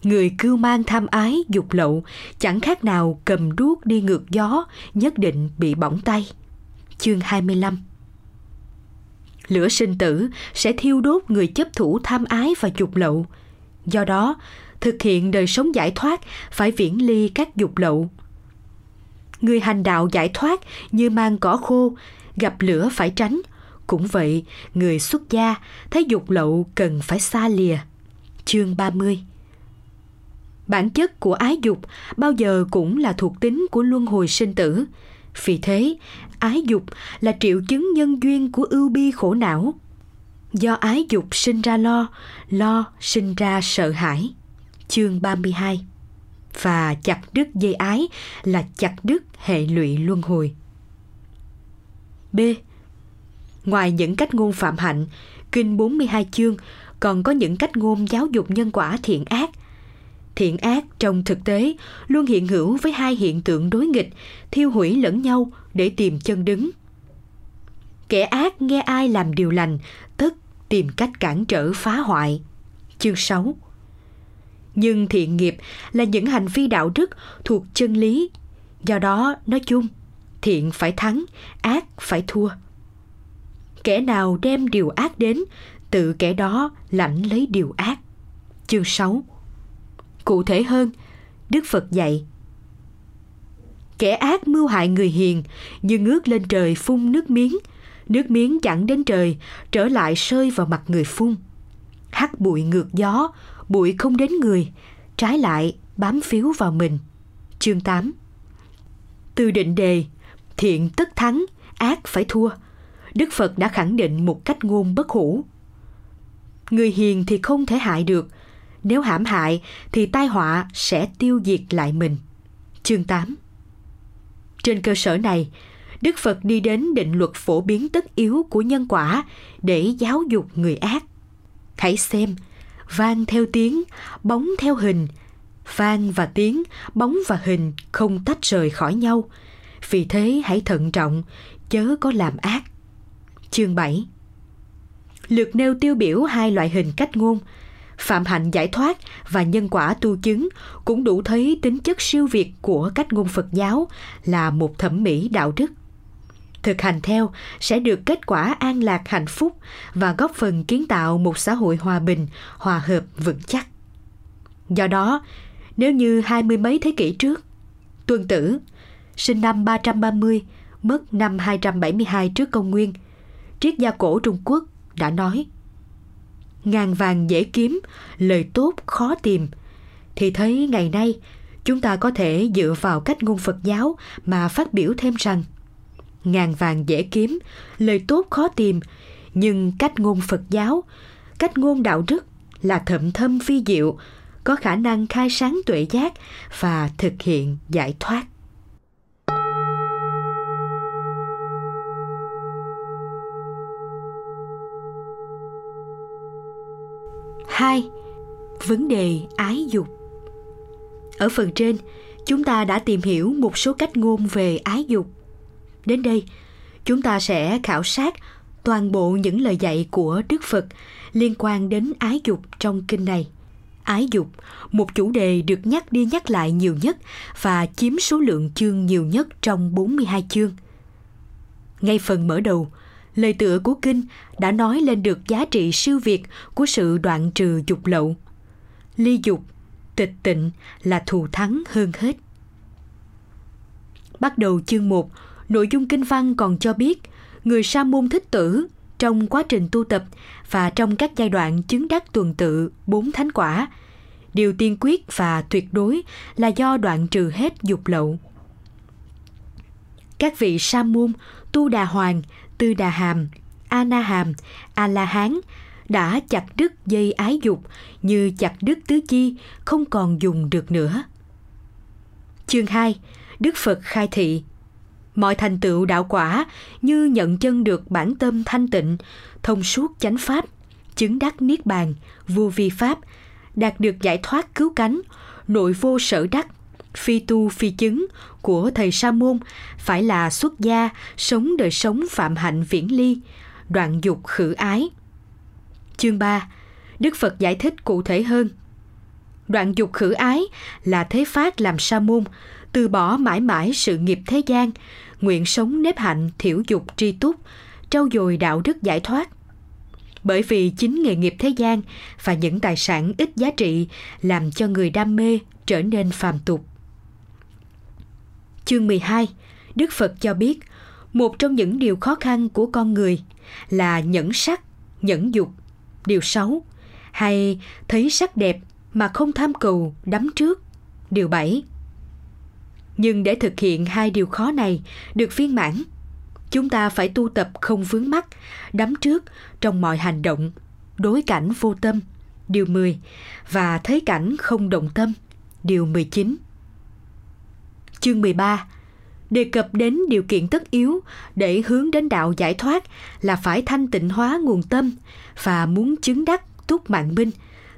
[SPEAKER 1] Người cưu mang tham ái, dục lậu, chẳng khác nào cầm đuốc đi ngược gió, nhất định bị bỏng tay. Chương 25 Lửa sinh tử sẽ thiêu đốt người chấp thủ tham ái và dục lậu. Do đó, thực hiện đời sống giải thoát phải viễn ly các dục lậu. Người hành đạo giải thoát như mang cỏ khô, gặp lửa phải tránh. Cũng vậy, người xuất gia thấy dục lậu cần phải xa lìa. Chương 30 bản chất của ái dục bao giờ cũng là thuộc tính của luân hồi sinh tử. Vì thế ái dục là triệu chứng nhân duyên của ưu bi khổ não. Do ái dục sinh ra lo lo sinh ra sợ hãi. Chương 32 và chặt đứt dây ái là chặt đứt hệ lụy luân hồi. B. Ngoài những cách ngôn phạm hạnh, Kinh 42 chương còn có những cách ngôn giáo dục nhân quả thiện ác – thiện ác trong thực tế luôn hiện hữu với hai hiện tượng đối nghịch thiêu hủy lẫn nhau để tìm chân đứng. Kẻ ác nghe ai làm điều lành tức tìm cách cản trở phá hoại. Chương 6 nhưng thiện nghiệp là những hành vi đạo đức thuộc chân lý do đó nói chung thiện phải thắng ác phải thua kẻ nào đem điều ác đến tự kẻ đó lãnh lấy điều ác chương 6 Cụ thể hơn, Đức Phật dạy Kẻ ác mưu hại người hiền như ngước lên trời phun nước miếng, nước miếng chẳng đến trời, trở lại rơi vào mặt người phun. Hắt bụi ngược gió, bụi không đến người, trái lại bám phiếu vào mình. Chương 8 Từ định đề, thiện tất thắng, ác phải thua. Đức Phật đã khẳng định một cách ngôn bất hủ. Người hiền thì không thể hại được, nếu hãm hại thì tai họa sẽ tiêu diệt lại mình. Chương 8 Trên cơ sở này, Đức Phật đi đến định luật phổ biến tất yếu của nhân quả để giáo dục người ác. Hãy xem, vang theo tiếng, bóng theo hình, vang và tiếng, bóng và hình không tách rời khỏi nhau. Vì thế hãy thận trọng, chớ có làm ác. Chương 7 Lượt nêu tiêu biểu hai loại hình cách ngôn – phạm hạnh giải thoát và nhân quả tu chứng cũng đủ thấy tính chất siêu việt của cách ngôn Phật giáo là một thẩm mỹ đạo đức. Thực hành theo sẽ được kết quả an lạc hạnh phúc và góp phần kiến tạo một xã hội hòa bình, hòa hợp vững chắc. Do đó, Nếu như hai mươi mấy thế kỷ trước, Tuân Tử, sinh năm 330, mất năm 272 trước công nguyên, triết gia cổ Trung Quốc đã nói Ngàn vàng dễ kiếm, lời tốt khó tìm, thì thấy ngày nay chúng ta có thể dựa vào cách ngôn Phật giáo mà phát biểu thêm rằng ngàn vàng dễ kiếm, lời tốt khó tìm, nhưng cách ngôn Phật giáo, cách ngôn đạo đức là thậm thâm phi diệu, có khả năng khai sáng tuệ giác và thực hiện giải thoát. Hai, vấn đề ái dục. Ở phần trên, chúng ta đã tìm hiểu một số cách ngôn về ái dục. Đến đây, chúng ta sẽ khảo sát toàn bộ những lời dạy của Đức Phật liên quan đến ái dục trong kinh này. Ái dục, một chủ đề được nhắc đi nhắc lại nhiều nhất và chiếm số lượng chương nhiều nhất trong 42 chương. Ngay phần mở đầu, lời tựa của kinh đã nói lên được giá trị siêu việt của sự đoạn trừ dục lậu. Ly dục, tịch tịnh là thù thắng hơn hết. Bắt đầu chương 1, nội dung kinh văn còn cho biết người sa môn thích tử trong quá trình tu tập và trong các giai đoạn chứng đắc tuần tự bốn thánh quả điều tiên quyết và tuyệt đối là do đoạn trừ hết dục lậu các vị sa môn tu đà hoàng tư đà hàm a na hàm a la hán đã chặt đứt dây ái dục như chặt đứt tứ chi không còn dùng được nữa. Chương 2 Đức Phật khai thị. Mọi thành tựu đạo quả như nhận chân được bản tâm thanh tịnh, thông suốt chánh pháp, chứng đắc niết bàn, vô vi pháp, đạt được giải thoát cứu cánh, nội vô sở đắc, phi tu phi chứng của thầy sa môn phải là xuất gia sống đời sống phạm hạnh viễn ly đoạn dục khử ái chương 3 đức phật giải thích cụ thể hơn đoạn dục khử ái là thế phát làm sa môn từ bỏ mãi mãi sự nghiệp thế gian nguyện sống nếp hạnh thiểu dục tri túc, trau dồi đạo đức giải thoát. Bởi vì chính nghề nghiệp thế gian và những tài sản ít giá trị làm cho người đam mê trở nên phàm tục. Chương 12, Đức Phật cho biết, một trong những điều khó khăn của con người là nhẫn sắc, nhẫn dục, điều xấu, hay thấy sắc đẹp mà không tham cầu đắm trước, điều bảy nhưng để thực hiện hai điều khó này được viên mãn, chúng ta phải tu tập không vướng mắc, đắm trước trong mọi hành động, đối cảnh vô tâm, điều 10, và thấy cảnh không động tâm, điều 19. Chương 13 đề cập đến điều kiện tất yếu để hướng đến đạo giải thoát là phải thanh tịnh hóa nguồn tâm và muốn chứng đắc túc mạng minh,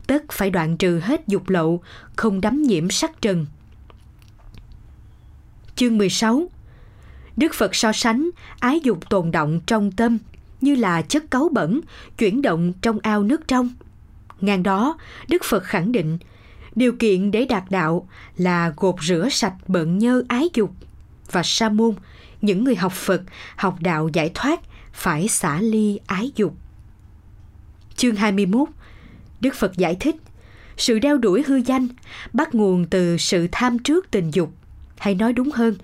[SPEAKER 1] tất phải đoạn trừ hết dục lậu, không đắm nhiễm sắc trần – Chương 16 Đức Phật so sánh ái dục tồn động trong tâm như là chất cấu bẩn chuyển động trong ao nước trong. Ngang đó, Đức Phật khẳng định điều kiện để đạt đạo là gột rửa sạch bận nhơ ái dục và sa môn, những người học Phật, học đạo giải thoát phải xả ly ái dục. Chương 21 Đức Phật giải thích sự đeo đuổi hư danh bắt nguồn từ sự tham trước tình dục hay nói đúng hơn,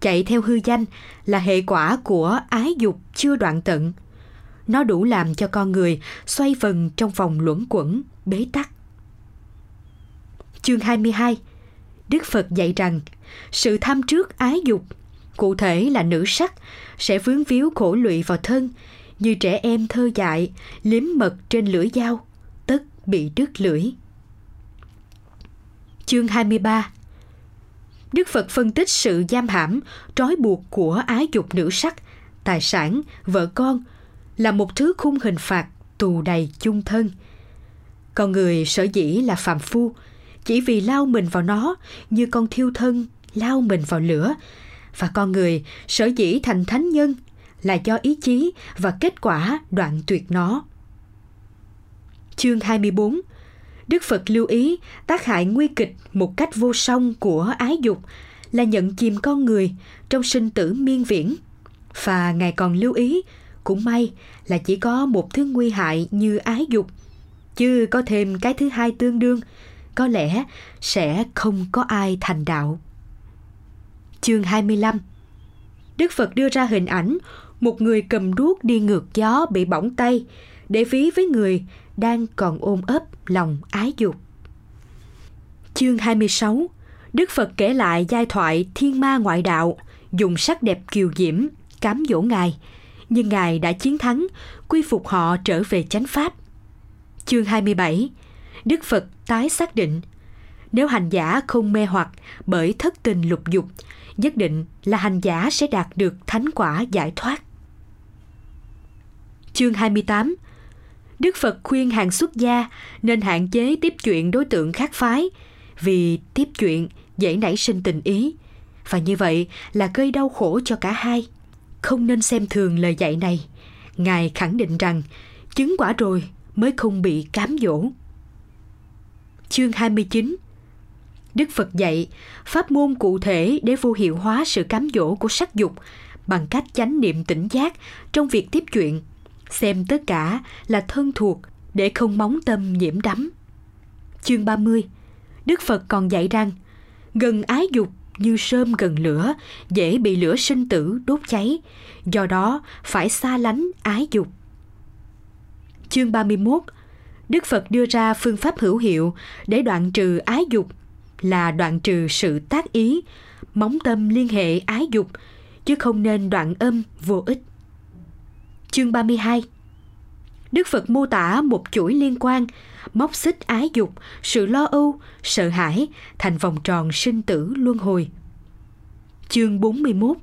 [SPEAKER 1] chạy theo hư danh là hệ quả của ái dục chưa đoạn tận. Nó đủ làm cho con người xoay vần trong vòng luẩn quẩn, bế tắc. Chương 22 Đức Phật dạy rằng sự tham trước ái dục, cụ thể là nữ sắc, sẽ vướng víu khổ lụy vào thân, như trẻ em thơ dại, liếm mật trên lưỡi dao, tất bị đứt lưỡi. Chương 23 Đức Phật phân tích sự giam hãm, trói buộc của ái dục nữ sắc, tài sản, vợ con là một thứ khung hình phạt tù đầy chung thân. Con người sở dĩ là phạm phu, chỉ vì lao mình vào nó như con thiêu thân lao mình vào lửa. Và con người sở dĩ thành thánh nhân là do ý chí và kết quả đoạn tuyệt nó. Chương 24 Đức Phật lưu ý tác hại nguy kịch một cách vô song của ái dục là nhận chìm con người trong sinh tử miên viễn. Và Ngài còn lưu ý, cũng may là chỉ có một thứ nguy hại như ái dục, chứ có thêm cái thứ hai tương đương, có lẽ sẽ không có ai thành đạo. Chương 25 Đức Phật đưa ra hình ảnh một người cầm đuốc đi ngược gió bị bỏng tay để ví với người đang còn ôm ấp lòng ái dục. Chương 26 Đức Phật kể lại giai thoại thiên ma ngoại đạo, dùng sắc đẹp kiều diễm, cám dỗ Ngài. Nhưng Ngài đã chiến thắng, quy phục họ trở về chánh pháp. Chương 27 Đức Phật tái xác định nếu hành giả không mê hoặc bởi thất tình lục dục, nhất định là hành giả sẽ đạt được thánh quả giải thoát. Chương 28 Đức Phật khuyên hàng xuất gia nên hạn chế tiếp chuyện đối tượng khác phái vì tiếp chuyện dễ nảy sinh tình ý và như vậy là gây đau khổ cho cả hai. Không nên xem thường lời dạy này. Ngài khẳng định rằng chứng quả rồi mới không bị cám dỗ. Chương 29 Đức Phật dạy pháp môn cụ thể để vô hiệu hóa sự cám dỗ của sắc dục bằng cách chánh niệm tỉnh giác trong việc tiếp chuyện, xem tất cả là thân thuộc để không móng tâm nhiễm đắm. Chương 30 Đức Phật còn dạy rằng gần ái dục như sơm gần lửa, dễ bị lửa sinh tử đốt cháy, do đó phải xa lánh ái dục. Chương 31 Đức Phật đưa ra phương pháp hữu hiệu để đoạn trừ ái dục là đoạn trừ sự tác ý, móng tâm liên hệ ái dục, chứ không nên đoạn âm vô ích. Chương 32 Đức Phật mô tả một chuỗi liên quan, móc xích ái dục, sự lo âu, sợ hãi thành vòng tròn sinh tử luân hồi. Chương 41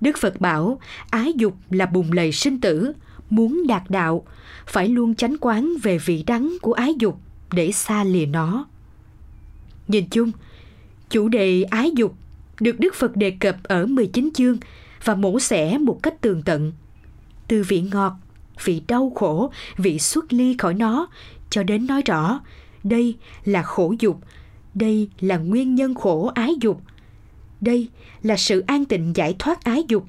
[SPEAKER 1] Đức Phật bảo ái dục là bùng lầy sinh tử, muốn đạt đạo, phải luôn tránh quán về vị đắng của ái dục để xa lìa nó. Nhìn chung, chủ đề ái dục được Đức Phật đề cập ở 19 chương và mổ xẻ một cách tường tận. Từ vị ngọt, vị đau khổ, vị xuất ly khỏi nó, cho đến nói rõ đây là khổ dục, đây là nguyên nhân khổ ái dục, đây là sự an tịnh giải thoát ái dục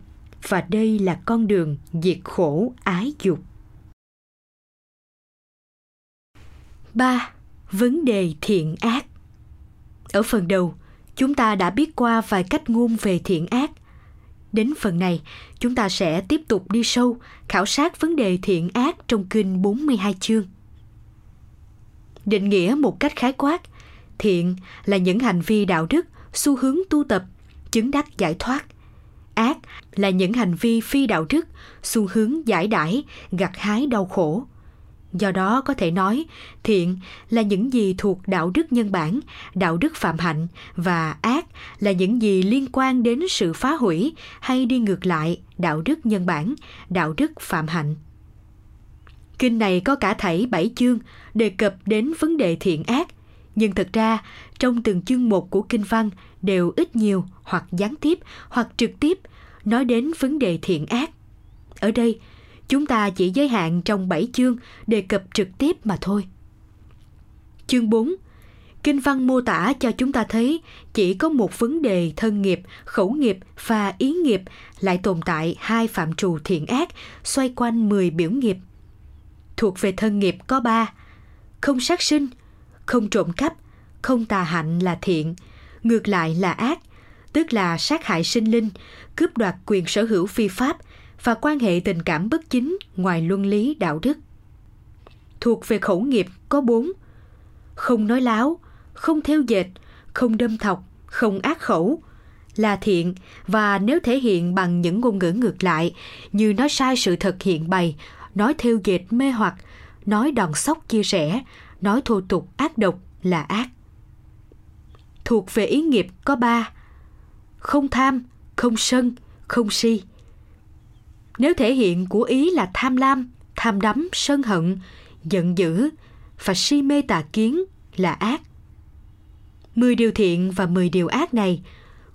[SPEAKER 1] và đây là con đường diệt khổ ái dục. 3. Vấn đề thiện ác Ở phần đầu, chúng ta đã biết qua vài cách ngôn về thiện ác. Đến phần này, chúng ta sẽ tiếp tục đi sâu, khảo sát vấn đề thiện ác trong kinh 42 chương. Định nghĩa một cách khái quát, thiện là những hành vi đạo đức, xu hướng tu tập, chứng đắc giải thoát. Ác là những hành vi phi đạo đức, xu hướng giải đãi, gặt hái đau khổ. Do đó có thể nói, thiện là những gì thuộc đạo đức nhân bản, đạo đức phạm hạnh và ác là những gì liên quan đến sự phá hủy hay đi ngược lại đạo đức nhân bản, đạo đức phạm hạnh. Kinh này có cả thảy bảy chương đề cập đến vấn đề thiện ác, nhưng thật ra trong từng chương một của kinh văn đều ít nhiều hoặc gián tiếp hoặc trực tiếp nói đến vấn đề thiện ác. Ở đây, chúng ta chỉ giới hạn trong 7 chương đề cập trực tiếp mà thôi. Chương 4 Kinh văn mô tả cho chúng ta thấy chỉ có một vấn đề thân nghiệp, khẩu nghiệp và ý nghiệp lại tồn tại hai phạm trù thiện ác xoay quanh 10 biểu nghiệp. Thuộc về thân nghiệp có ba, không sát sinh, không trộm cắp, không tà hạnh là thiện, ngược lại là ác, tức là sát hại sinh linh, cướp đoạt quyền sở hữu phi pháp và quan hệ tình cảm bất chính ngoài luân lý đạo đức. Thuộc về khẩu nghiệp có bốn, không nói láo, không theo dệt, không đâm thọc, không ác khẩu, là thiện và nếu thể hiện bằng những ngôn ngữ ngược lại như nói sai sự thật hiện bày, nói theo dệt mê hoặc, nói đòn sóc chia sẻ, nói thô tục ác độc là ác. Thuộc về ý nghiệp có ba, không tham, không sân, không si. Nếu thể hiện của ý là tham lam, tham đắm, sân hận, giận dữ và si mê tà kiến là ác. Mười điều thiện và mười điều ác này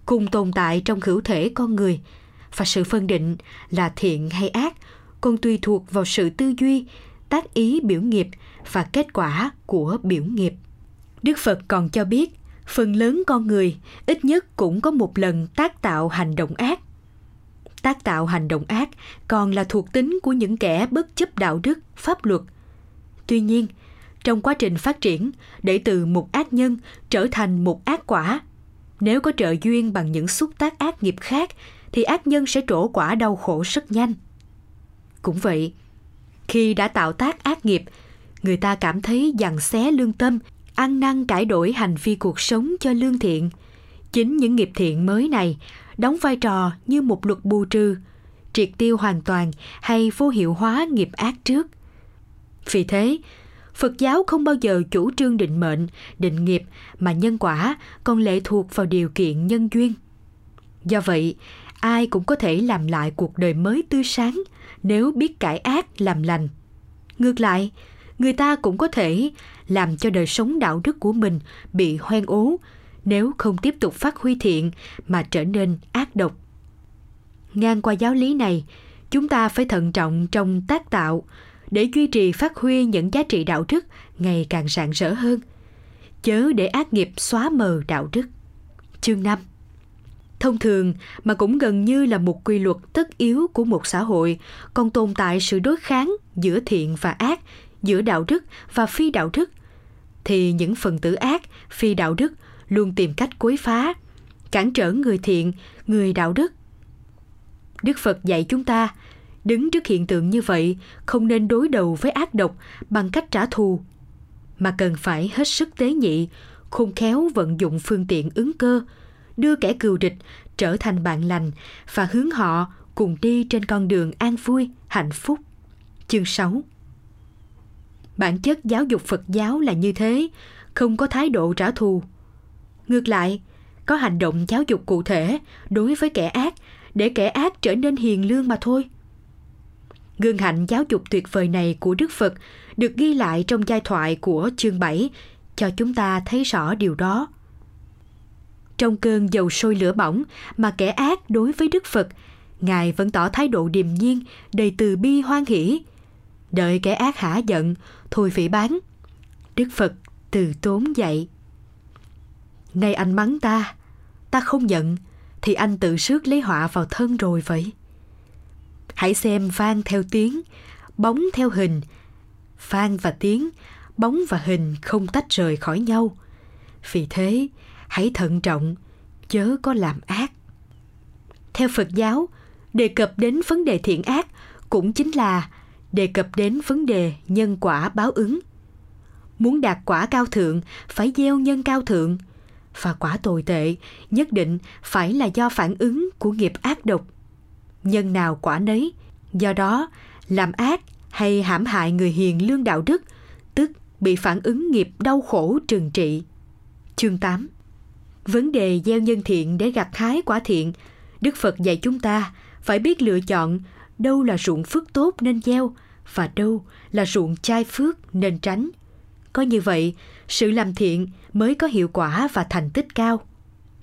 [SPEAKER 1] cùng tồn tại trong hữu thể con người và sự phân định là thiện hay ác còn tùy thuộc vào sự tư duy, tác ý biểu nghiệp và kết quả của biểu nghiệp. Đức Phật còn cho biết, phần lớn con người ít nhất cũng có một lần tác tạo hành động ác. Tác tạo hành động ác còn là thuộc tính của những kẻ bất chấp đạo đức, pháp luật. Tuy nhiên, trong quá trình phát triển để từ một ác nhân trở thành một ác quả. Nếu có trợ duyên bằng những xúc tác ác nghiệp khác thì ác nhân sẽ trổ quả đau khổ rất nhanh. Cũng vậy, khi đã tạo tác ác nghiệp, người ta cảm thấy dằn xé lương tâm, ăn năn cải đổi hành vi cuộc sống cho lương thiện. Chính những nghiệp thiện mới này đóng vai trò như một luật bù trừ, triệt tiêu hoàn toàn hay vô hiệu hóa nghiệp ác trước. Vì thế, Phật giáo không bao giờ chủ trương định mệnh, định nghiệp mà nhân quả còn lệ thuộc vào điều kiện nhân duyên. Do vậy, ai cũng có thể làm lại cuộc đời mới tươi sáng nếu biết cải ác làm lành. Ngược lại, người ta cũng có thể làm cho đời sống đạo đức của mình bị hoen ố nếu không tiếp tục phát huy thiện mà trở nên ác độc. Ngang qua giáo lý này, chúng ta phải thận trọng trong tác tạo để duy trì phát huy những giá trị đạo đức ngày càng rạng rỡ hơn, chớ để ác nghiệp xóa mờ đạo đức. Chương 5 Thông thường mà cũng gần như là một quy luật tất yếu của một xã hội, còn tồn tại sự đối kháng giữa thiện và ác, giữa đạo đức và phi đạo đức, thì những phần tử ác, phi đạo đức luôn tìm cách quấy phá, cản trở người thiện, người đạo đức. Đức Phật dạy chúng ta, đứng trước hiện tượng như vậy không nên đối đầu với ác độc bằng cách trả thù, mà cần phải hết sức tế nhị, khôn khéo vận dụng phương tiện ứng cơ, đưa kẻ cừu địch trở thành bạn lành và hướng họ cùng đi trên con đường an vui, hạnh phúc. Chương 6 Bản chất giáo dục Phật giáo là như thế, không có thái độ trả thù. Ngược lại, có hành động giáo dục cụ thể đối với kẻ ác để kẻ ác trở nên hiền lương mà thôi. Gương hạnh giáo dục tuyệt vời này của Đức Phật được ghi lại trong giai thoại của chương 7 cho chúng ta thấy rõ điều đó. Trong cơn dầu sôi lửa bỏng mà kẻ ác đối với Đức Phật, Ngài vẫn tỏ thái độ điềm nhiên, đầy từ bi hoan hỷ. Đợi kẻ ác hả giận, thôi phỉ bán. Đức Phật từ tốn dạy: nay anh mắng ta, ta không nhận, thì anh tự sước lấy họa vào thân rồi vậy. Hãy xem vang theo tiếng, bóng theo hình. Vang và tiếng, bóng và hình không tách rời khỏi nhau. Vì thế, hãy thận trọng, chớ có làm ác. Theo Phật giáo, đề cập đến vấn đề thiện ác cũng chính là đề cập đến vấn đề nhân quả báo ứng. Muốn đạt quả cao thượng phải gieo nhân cao thượng và quả tồi tệ nhất định phải là do phản ứng của nghiệp ác độc. Nhân nào quả nấy, do đó làm ác hay hãm hại người hiền lương đạo đức, tức bị phản ứng nghiệp đau khổ trừng trị. Chương 8 Vấn đề gieo nhân thiện để gặt hái quả thiện, Đức Phật dạy chúng ta phải biết lựa chọn đâu là ruộng phước tốt nên gieo và đâu là ruộng chai phước nên tránh. Có như vậy, sự làm thiện mới có hiệu quả và thành tích cao.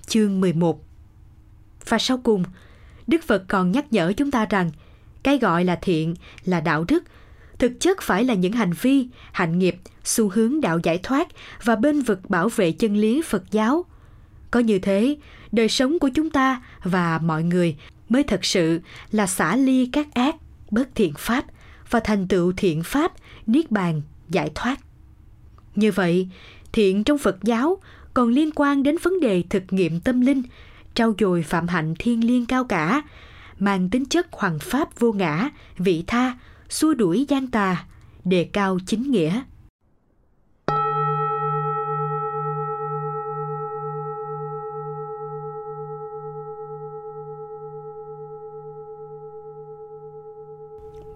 [SPEAKER 1] Chương 11 Và sau cùng, Đức Phật còn nhắc nhở chúng ta rằng cái gọi là thiện là đạo đức, thực chất phải là những hành vi, hạnh nghiệp, xu hướng đạo giải thoát và bên vực bảo vệ chân lý Phật giáo – có như thế, đời sống của chúng ta và mọi người mới thật sự là xả ly các ác, bất thiện pháp và thành tựu thiện pháp, niết bàn, giải thoát. Như vậy, thiện trong Phật giáo còn liên quan đến vấn đề thực nghiệm tâm linh, trau dồi phạm hạnh thiên liêng cao cả, mang tính chất hoàng pháp vô ngã, vị tha, xua đuổi gian tà, đề cao chính nghĩa.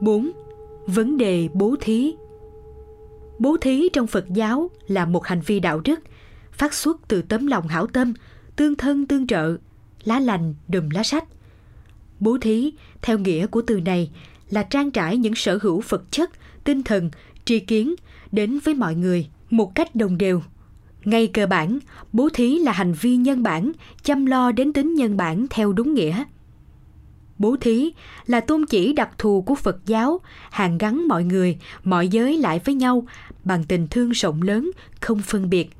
[SPEAKER 1] bốn Vấn đề bố thí Bố thí trong Phật giáo là một hành vi đạo đức, phát xuất từ tấm lòng hảo tâm, tương thân tương trợ, lá lành đùm lá sách. Bố thí, theo nghĩa của từ này, là trang trải những sở hữu vật chất, tinh thần, tri kiến đến với mọi người một cách đồng đều. Ngay cơ bản, bố thí là hành vi nhân bản, chăm lo đến tính nhân bản theo đúng nghĩa. Bố thí là tôn chỉ đặc thù của Phật giáo, hàn gắn mọi người, mọi giới lại với nhau bằng tình thương rộng lớn, không phân biệt.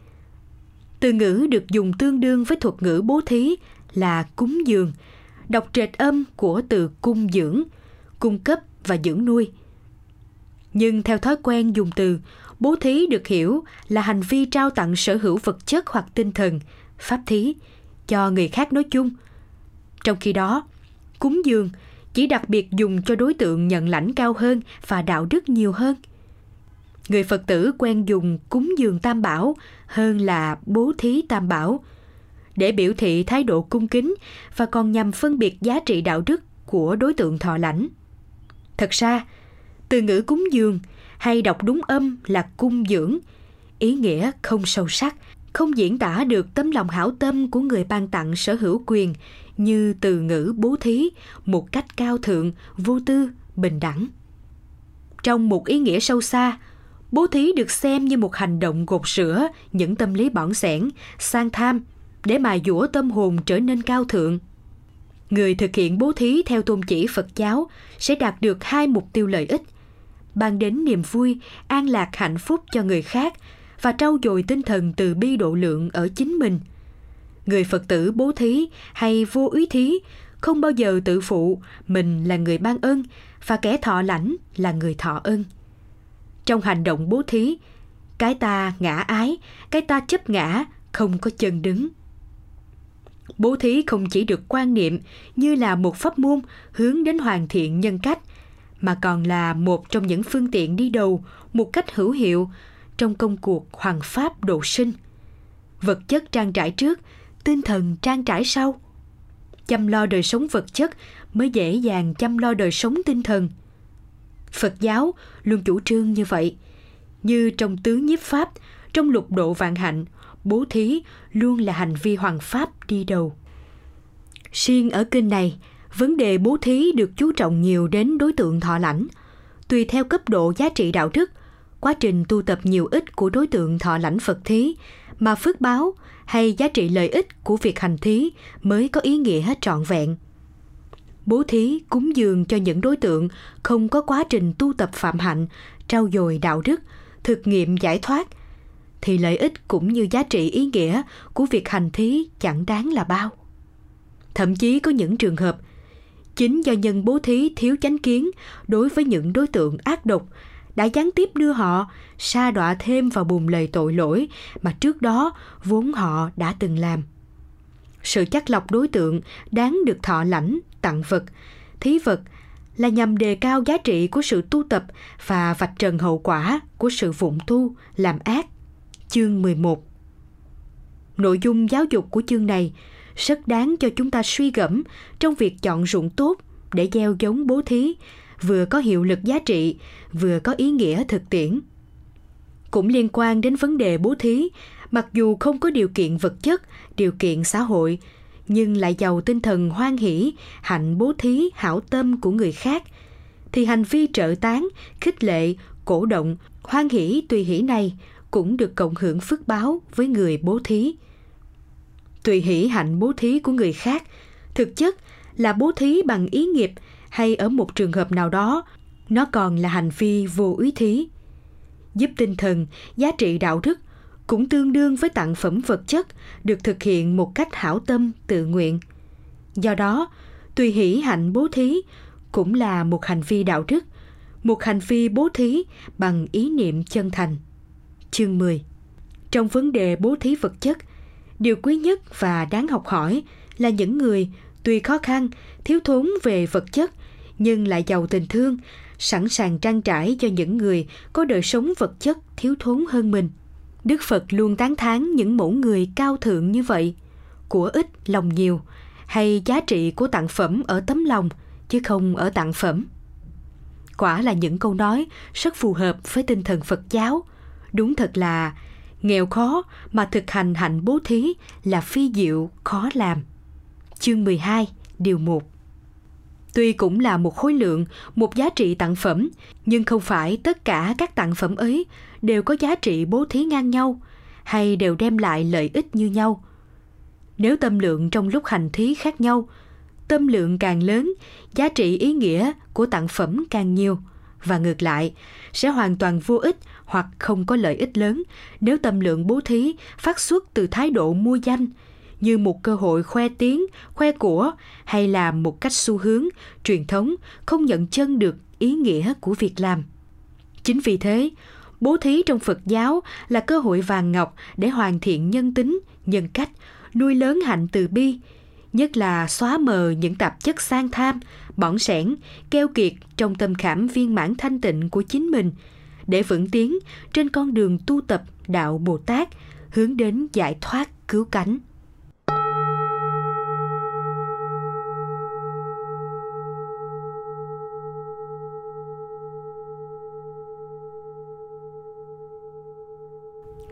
[SPEAKER 1] Từ ngữ được dùng tương đương với thuật ngữ bố thí là cúng dường, đọc trệt âm của từ cung dưỡng, cung cấp và dưỡng nuôi. Nhưng theo thói quen dùng từ, bố thí được hiểu là hành vi trao tặng sở hữu vật chất hoặc tinh thần, pháp thí, cho người khác nói chung. Trong khi đó, cúng dường chỉ đặc biệt dùng cho đối tượng nhận lãnh cao hơn và đạo đức nhiều hơn. Người Phật tử quen dùng cúng dường tam bảo hơn là bố thí tam bảo để biểu thị thái độ cung kính và còn nhằm phân biệt giá trị đạo đức của đối tượng thọ lãnh. Thật ra, từ ngữ cúng dường hay đọc đúng âm là cung dưỡng, ý nghĩa không sâu sắc, không diễn tả được tấm lòng hảo tâm của người ban tặng sở hữu quyền như từ ngữ bố thí một cách cao thượng, vô tư, bình đẳng. Trong một ý nghĩa sâu xa, bố thí được xem như một hành động gột sữa những tâm lý bỏng sẻn, sang tham để mà dũa tâm hồn trở nên cao thượng. Người thực hiện bố thí theo tôn chỉ Phật giáo sẽ đạt được hai mục tiêu lợi ích, ban đến niềm vui, an lạc hạnh phúc cho người khác và trau dồi tinh thần từ bi độ lượng ở chính mình. Người Phật tử bố thí hay vô úy thí không bao giờ tự phụ mình là người ban ơn và kẻ thọ lãnh là người thọ ơn. Trong hành động bố thí, cái ta ngã ái, cái ta chấp ngã, không có chân đứng. Bố thí không chỉ được quan niệm như là một pháp môn hướng đến hoàn thiện nhân cách, mà còn là một trong những phương tiện đi đầu một cách hữu hiệu trong công cuộc hoàng pháp độ sinh. Vật chất trang trải trước, tinh thần trang trải sau. Chăm lo đời sống vật chất mới dễ dàng chăm lo đời sống tinh thần. Phật giáo luôn chủ trương như vậy. Như trong tứ nhiếp pháp, trong lục độ vạn hạnh, bố thí luôn là hành vi hoàng pháp đi đầu. Riêng ở kinh này, vấn đề bố thí được chú trọng nhiều đến đối tượng thọ lãnh. Tùy theo cấp độ giá trị đạo đức, quá trình tu tập nhiều ích của đối tượng thọ lãnh Phật thí mà phước báo hay giá trị lợi ích của việc hành thí mới có ý nghĩa hết trọn vẹn. Bố thí cúng dường cho những đối tượng không có quá trình tu tập phạm hạnh, trau dồi đạo đức, thực nghiệm giải thoát – thì lợi ích cũng như giá trị ý nghĩa của việc hành thí chẳng đáng là bao. Thậm chí có những trường hợp chính do nhân bố thí thiếu chánh kiến đối với những đối tượng ác độc đã gián tiếp đưa họ sa đọa thêm vào bùn lầy tội lỗi mà trước đó vốn họ đã từng làm. Sự chắc lọc đối tượng đáng được thọ lãnh, tặng vật, thí vật là nhằm đề cao giá trị của sự tu tập và vạch trần hậu quả của sự phụng tu, làm ác chương 11. Nội dung giáo dục của chương này rất đáng cho chúng ta suy gẫm trong việc chọn ruộng tốt để gieo giống bố thí, vừa có hiệu lực giá trị, vừa có ý nghĩa thực tiễn. Cũng liên quan đến vấn đề bố thí, mặc dù không có điều kiện vật chất, điều kiện xã hội, nhưng lại giàu tinh thần hoan hỷ, hạnh bố thí, hảo tâm của người khác, thì hành vi trợ tán, khích lệ, cổ động, hoan hỷ tùy hỷ này cũng được cộng hưởng phước báo với người bố thí. Tùy hỷ hạnh bố thí của người khác, thực chất là bố thí bằng ý nghiệp hay ở một trường hợp nào đó, nó còn là hành vi vô ý thí. Giúp tinh thần, giá trị đạo đức cũng tương đương với tặng phẩm vật chất được thực hiện một cách hảo tâm, tự nguyện. Do đó, tùy hỷ hạnh bố thí cũng là một hành vi đạo đức, một hành vi bố thí bằng ý niệm chân thành. Chương 10 Trong vấn đề bố thí vật chất, điều quý nhất và đáng học hỏi là những người tuy khó khăn, thiếu thốn về vật chất nhưng lại giàu tình thương, sẵn sàng trang trải cho những người có đời sống vật chất thiếu thốn hơn mình. Đức Phật luôn tán thán những mẫu người cao thượng như vậy, của ít lòng nhiều, hay giá trị của tặng phẩm ở tấm lòng chứ không ở tặng phẩm. Quả là những câu nói rất phù hợp với tinh thần Phật giáo, Đúng thật là nghèo khó mà thực hành hạnh bố thí là phi diệu khó làm. Chương 12, điều 1 Tuy cũng là một khối lượng, một giá trị tặng phẩm, nhưng không phải tất cả các tặng phẩm ấy đều có giá trị bố thí ngang nhau hay đều đem lại lợi ích như nhau. Nếu tâm lượng trong lúc hành thí khác nhau, tâm lượng càng lớn, giá trị ý nghĩa của tặng phẩm càng nhiều và ngược lại sẽ hoàn toàn vô ích hoặc không có lợi ích lớn nếu tâm lượng bố thí phát xuất từ thái độ mua danh như một cơ hội khoe tiếng, khoe của hay là một cách xu hướng, truyền thống không nhận chân được ý nghĩa của việc làm. Chính vì thế, bố thí trong Phật giáo là cơ hội vàng ngọc để hoàn thiện nhân tính, nhân cách, nuôi lớn hạnh từ bi, nhất là xóa mờ những tạp chất sang tham, bỏng sẻn, keo kiệt trong tâm khảm viên mãn thanh tịnh của chính mình, để vững tiến trên con đường tu tập đạo Bồ Tát, hướng đến giải thoát cứu cánh.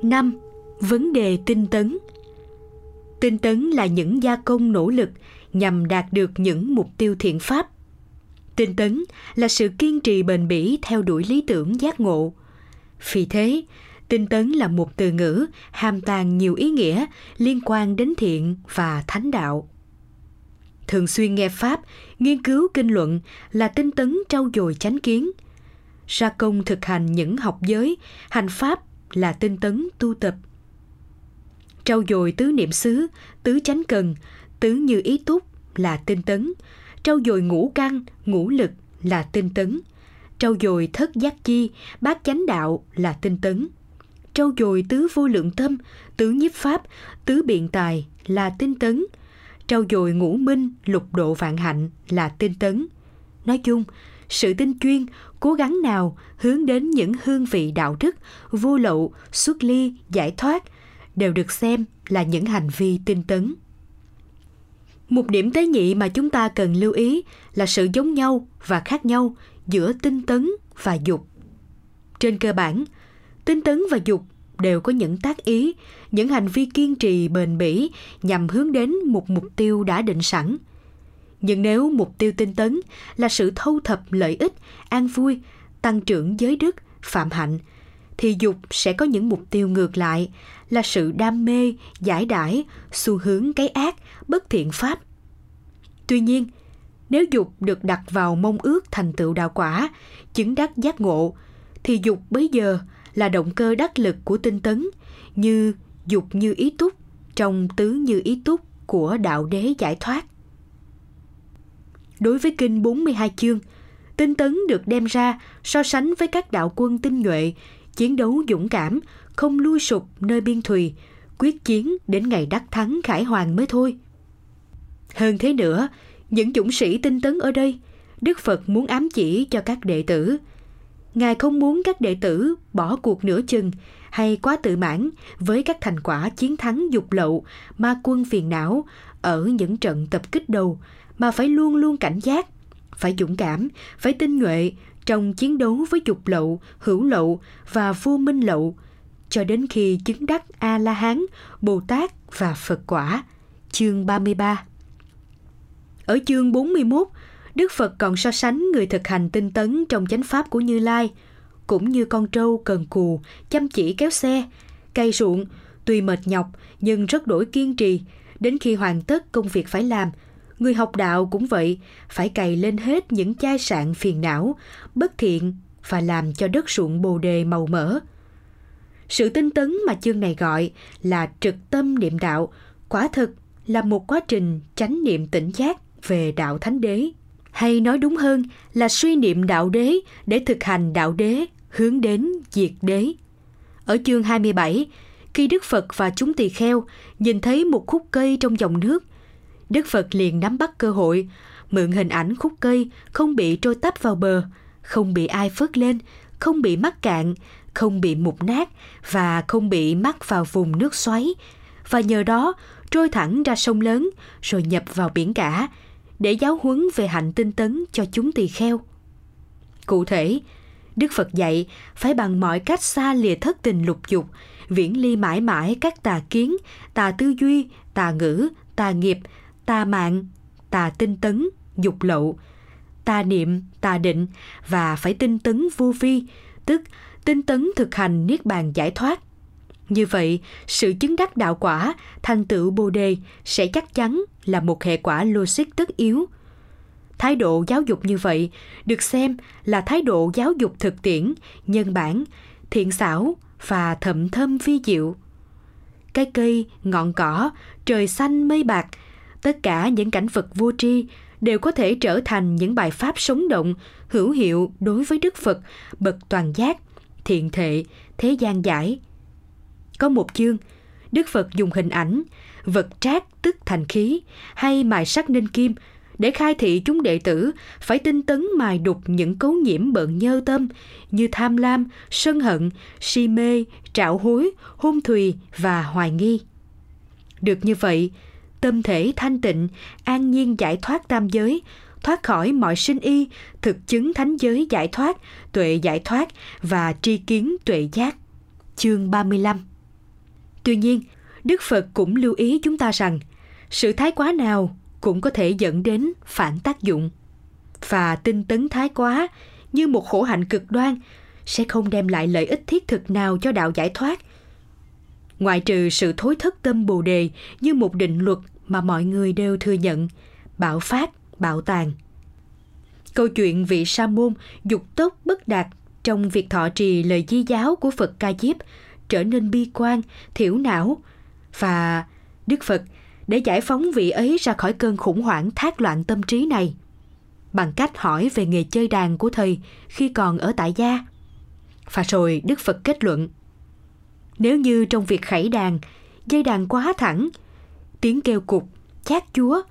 [SPEAKER 1] Năm Vấn đề tinh tấn Tinh tấn là những gia công nỗ lực nhằm đạt được những mục tiêu thiện pháp. Tinh tấn là sự kiên trì bền bỉ theo đuổi lý tưởng giác ngộ. Vì thế, tinh tấn là một từ ngữ hàm tàng nhiều ý nghĩa liên quan đến thiện và thánh đạo. Thường xuyên nghe Pháp, nghiên cứu kinh luận là tinh tấn trau dồi chánh kiến. Ra công thực hành những học giới, hành Pháp là tinh tấn tu tập. Trau dồi tứ niệm xứ, tứ chánh cần, tứ như ý túc là tinh tấn. Trau dồi ngũ căn, ngũ lực là tinh tấn. Trau dồi thất giác chi, bát chánh đạo là tinh tấn. Trau dồi tứ vô lượng tâm, tứ nhiếp pháp, tứ biện tài là tinh tấn. Trau dồi ngũ minh, lục độ vạn hạnh là tinh tấn. Nói chung, sự tinh chuyên, cố gắng nào hướng đến những hương vị đạo đức, vô lậu, xuất ly, giải thoát đều được xem là những hành vi tinh tấn. Một điểm tế nhị mà chúng ta cần lưu ý là sự giống nhau và khác nhau giữa tinh tấn và dục. Trên cơ bản, tinh tấn và dục đều có những tác ý, những hành vi kiên trì bền bỉ nhằm hướng đến một mục tiêu đã định sẵn – nhưng nếu mục tiêu tinh tấn là sự thâu thập lợi ích, an vui, tăng trưởng giới đức, phạm hạnh, thì dục sẽ có những mục tiêu ngược lại là sự đam mê, giải đãi, xu hướng cái ác, bất thiện pháp. Tuy nhiên, nếu dục được đặt vào mong ước thành tựu đạo quả, chứng đắc giác ngộ, thì dục bấy giờ là động cơ đắc lực của tinh tấn, như dục như ý túc trong tứ như ý túc của đạo đế giải thoát. Đối với kinh 42 chương, tinh tấn được đem ra so sánh với các đạo quân tinh nhuệ, chiến đấu dũng cảm, không lui sụp nơi biên thùy, quyết chiến đến ngày đắc thắng khải hoàng mới thôi. Hơn thế nữa, những dũng sĩ tinh tấn ở đây, Đức Phật muốn ám chỉ cho các đệ tử. Ngài không muốn các đệ tử bỏ cuộc nửa chừng hay quá tự mãn với các thành quả chiến thắng dục lậu, ma quân phiền não ở những trận tập kích đầu mà phải luôn luôn cảnh giác, phải dũng cảm, phải tinh nhuệ trong chiến đấu với dục lậu, hữu lậu và vô minh lậu, cho đến khi chứng đắc A-la-hán, Bồ Tát và Phật quả. Chương 33 Ở chương 41, Đức Phật còn so sánh người thực hành tinh tấn trong chánh pháp của Như Lai, cũng như con trâu cần cù, chăm chỉ kéo xe, cây ruộng, tuy mệt nhọc nhưng rất đổi kiên trì, đến khi hoàn tất công việc phải làm – Người học đạo cũng vậy, phải cày lên hết những chai sạn phiền não, bất thiện và làm cho đất ruộng bồ đề màu mỡ. Sự tinh tấn mà chương này gọi là trực tâm niệm đạo, quả thực là một quá trình chánh niệm tỉnh giác về đạo thánh đế. Hay nói đúng hơn là suy niệm đạo đế để thực hành đạo đế hướng đến diệt đế. Ở chương 27, khi Đức Phật và chúng tỳ kheo nhìn thấy một khúc cây trong dòng nước Đức Phật liền nắm bắt cơ hội, mượn hình ảnh khúc cây không bị trôi tấp vào bờ, không bị ai phớt lên, không bị mắc cạn, không bị mục nát và không bị mắc vào vùng nước xoáy và nhờ đó trôi thẳng ra sông lớn rồi nhập vào biển cả để giáo huấn về hạnh tinh tấn cho chúng tỳ kheo. Cụ thể, Đức Phật dạy phải bằng mọi cách xa lìa thất tình lục dục, viễn ly mãi mãi các tà kiến, tà tư duy, tà ngữ, tà nghiệp tà mạng, tà tinh tấn, dục lậu, tà niệm, tà định và phải tinh tấn vô vi, tức tinh tấn thực hành niết bàn giải thoát. Như vậy, sự chứng đắc đạo quả, thành tựu Bồ đề sẽ chắc chắn là một hệ quả logic tất yếu. Thái độ giáo dục như vậy được xem là thái độ giáo dục thực tiễn, nhân bản, thiện xảo và thậm thâm phi diệu. Cái cây, ngọn cỏ, trời xanh mây bạc – tất cả những cảnh vật vô tri đều có thể trở thành những bài pháp sống động, hữu hiệu đối với Đức Phật, bậc toàn giác, thiện thệ, thế gian giải. Có một chương, Đức Phật dùng hình ảnh, vật trác tức thành khí hay mài sắt nên kim để khai thị chúng đệ tử phải tinh tấn mài đục những cấu nhiễm bận nhơ tâm như tham lam, sân hận, si mê, trạo hối, hôn thùy và hoài nghi. Được như vậy, tâm thể thanh tịnh, an nhiên giải thoát tam giới, thoát khỏi mọi sinh y, thực chứng thánh giới giải thoát, tuệ giải thoát và tri kiến tuệ giác. Chương 35 Tuy nhiên, Đức Phật cũng lưu ý chúng ta rằng sự thái quá nào cũng có thể dẫn đến phản tác dụng. Và tinh tấn thái quá như một khổ hạnh cực đoan sẽ không đem lại lợi ích thiết thực nào cho đạo giải thoát. Ngoại trừ sự thối thất tâm bồ đề như một định luật mà mọi người đều thừa nhận, bạo phát, bạo tàn. Câu chuyện vị sa môn dục tốc bất đạt trong việc thọ trì lời di giáo của Phật Ca Diếp trở nên bi quan, thiểu não và Đức Phật để giải phóng vị ấy ra khỏi cơn khủng hoảng thác loạn tâm trí này bằng cách hỏi về nghề chơi đàn của thầy khi còn ở tại gia. Và rồi Đức Phật kết luận nếu như trong việc khẩy đàn, dây đàn quá thẳng, tiếng kêu cục, chát chúa,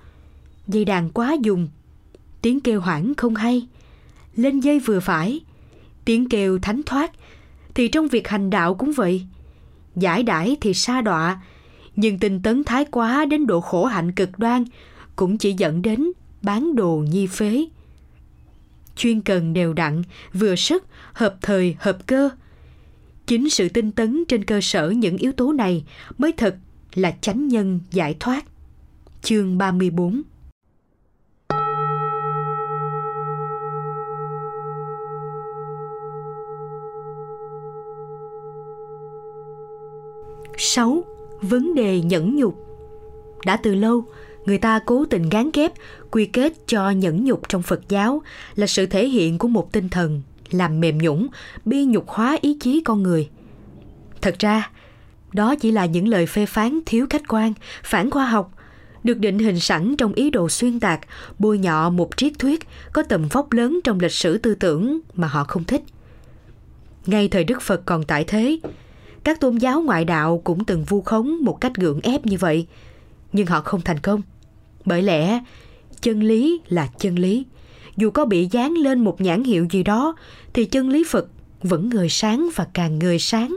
[SPEAKER 1] dây đàn quá dùng, tiếng kêu hoảng không hay, lên dây vừa phải, tiếng kêu thánh thoát, thì trong việc hành đạo cũng vậy. Giải đãi thì xa đọa, nhưng tinh tấn thái quá đến độ khổ hạnh cực đoan cũng chỉ dẫn đến bán đồ nhi phế. Chuyên cần đều đặn, vừa sức, hợp thời, hợp cơ. Chính sự tinh tấn trên cơ sở những yếu tố này mới thật là chánh nhân giải thoát. Chương 34 6 vấn đề nhẫn nhục đã từ lâu, người ta cố tình gán ghép, quy kết cho nhẫn nhục trong phật giáo là sự thể hiện của một tinh thần làm mềm nhũng, bi nhục hóa ý chí con người thật ra đó chỉ là những lời phê phán thiếu khách quan phản khoa học được định hình sẵn trong ý đồ xuyên tạc bôi nhọ một triết thuyết có tầm vóc lớn trong lịch sử tư tưởng mà họ không thích ngay thời đức phật còn tại thế các tôn giáo ngoại đạo cũng từng vu khống một cách gượng ép như vậy, nhưng họ không thành công. Bởi lẽ, chân lý là chân lý. Dù có bị dán lên một nhãn hiệu gì đó, thì chân lý Phật vẫn người sáng và càng người sáng.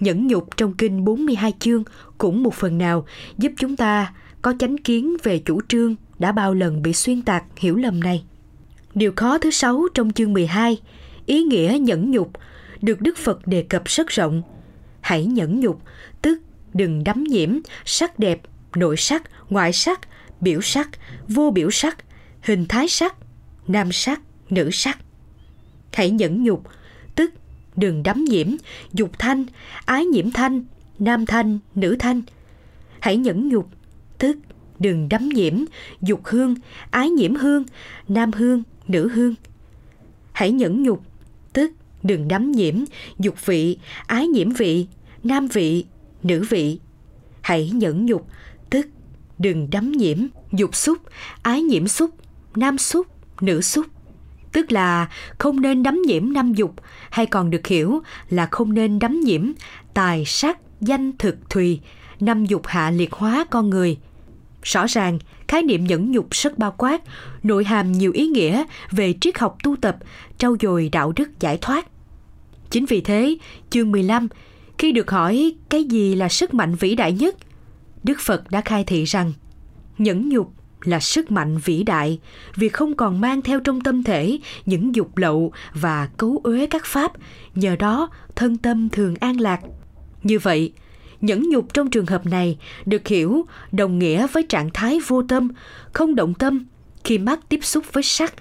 [SPEAKER 1] Nhẫn nhục trong kinh 42 chương cũng một phần nào giúp chúng ta có chánh kiến về chủ trương đã bao lần bị xuyên tạc hiểu lầm này. Điều khó thứ sáu trong chương 12, ý nghĩa nhẫn nhục, được Đức Phật đề cập rất rộng – hãy nhẫn nhục, tức đừng đắm nhiễm sắc đẹp, nội sắc, ngoại sắc, biểu sắc, vô biểu sắc, hình thái sắc, nam sắc, nữ sắc. Hãy nhẫn nhục, đừng đắm nhiễm dục thanh, ái nhiễm thanh, nam thanh, nữ thanh. Hãy nhẫn nhục, tức đừng đắm nhiễm dục hương, ái nhiễm hương, nam hương, nữ hương. Hãy nhẫn nhục, tức đừng đắm nhiễm dục vị, ái nhiễm vị, nam vị, nữ vị. Hãy nhẫn nhục, tức đừng đắm nhiễm, dục xúc, ái nhiễm xúc, nam xúc, nữ xúc. Tức là không nên đắm nhiễm năm dục, hay còn được hiểu là không nên đắm nhiễm tài sắc, danh thực thùy, năm dục hạ liệt hóa con người. Rõ ràng, khái niệm nhẫn nhục rất bao quát, nội hàm nhiều ý nghĩa về triết học tu tập, trau dồi đạo đức giải thoát. Chính vì thế, chương 15 khi được hỏi cái gì là sức mạnh vĩ đại nhất, Đức Phật đã khai thị rằng nhẫn nhục là sức mạnh vĩ đại vì không còn mang theo trong tâm thể những dục lậu và cấu uế các pháp, nhờ đó thân tâm thường an lạc. Như vậy, nhẫn nhục trong trường hợp này được hiểu đồng nghĩa với trạng thái vô tâm, không động tâm khi mắt tiếp xúc với sắc,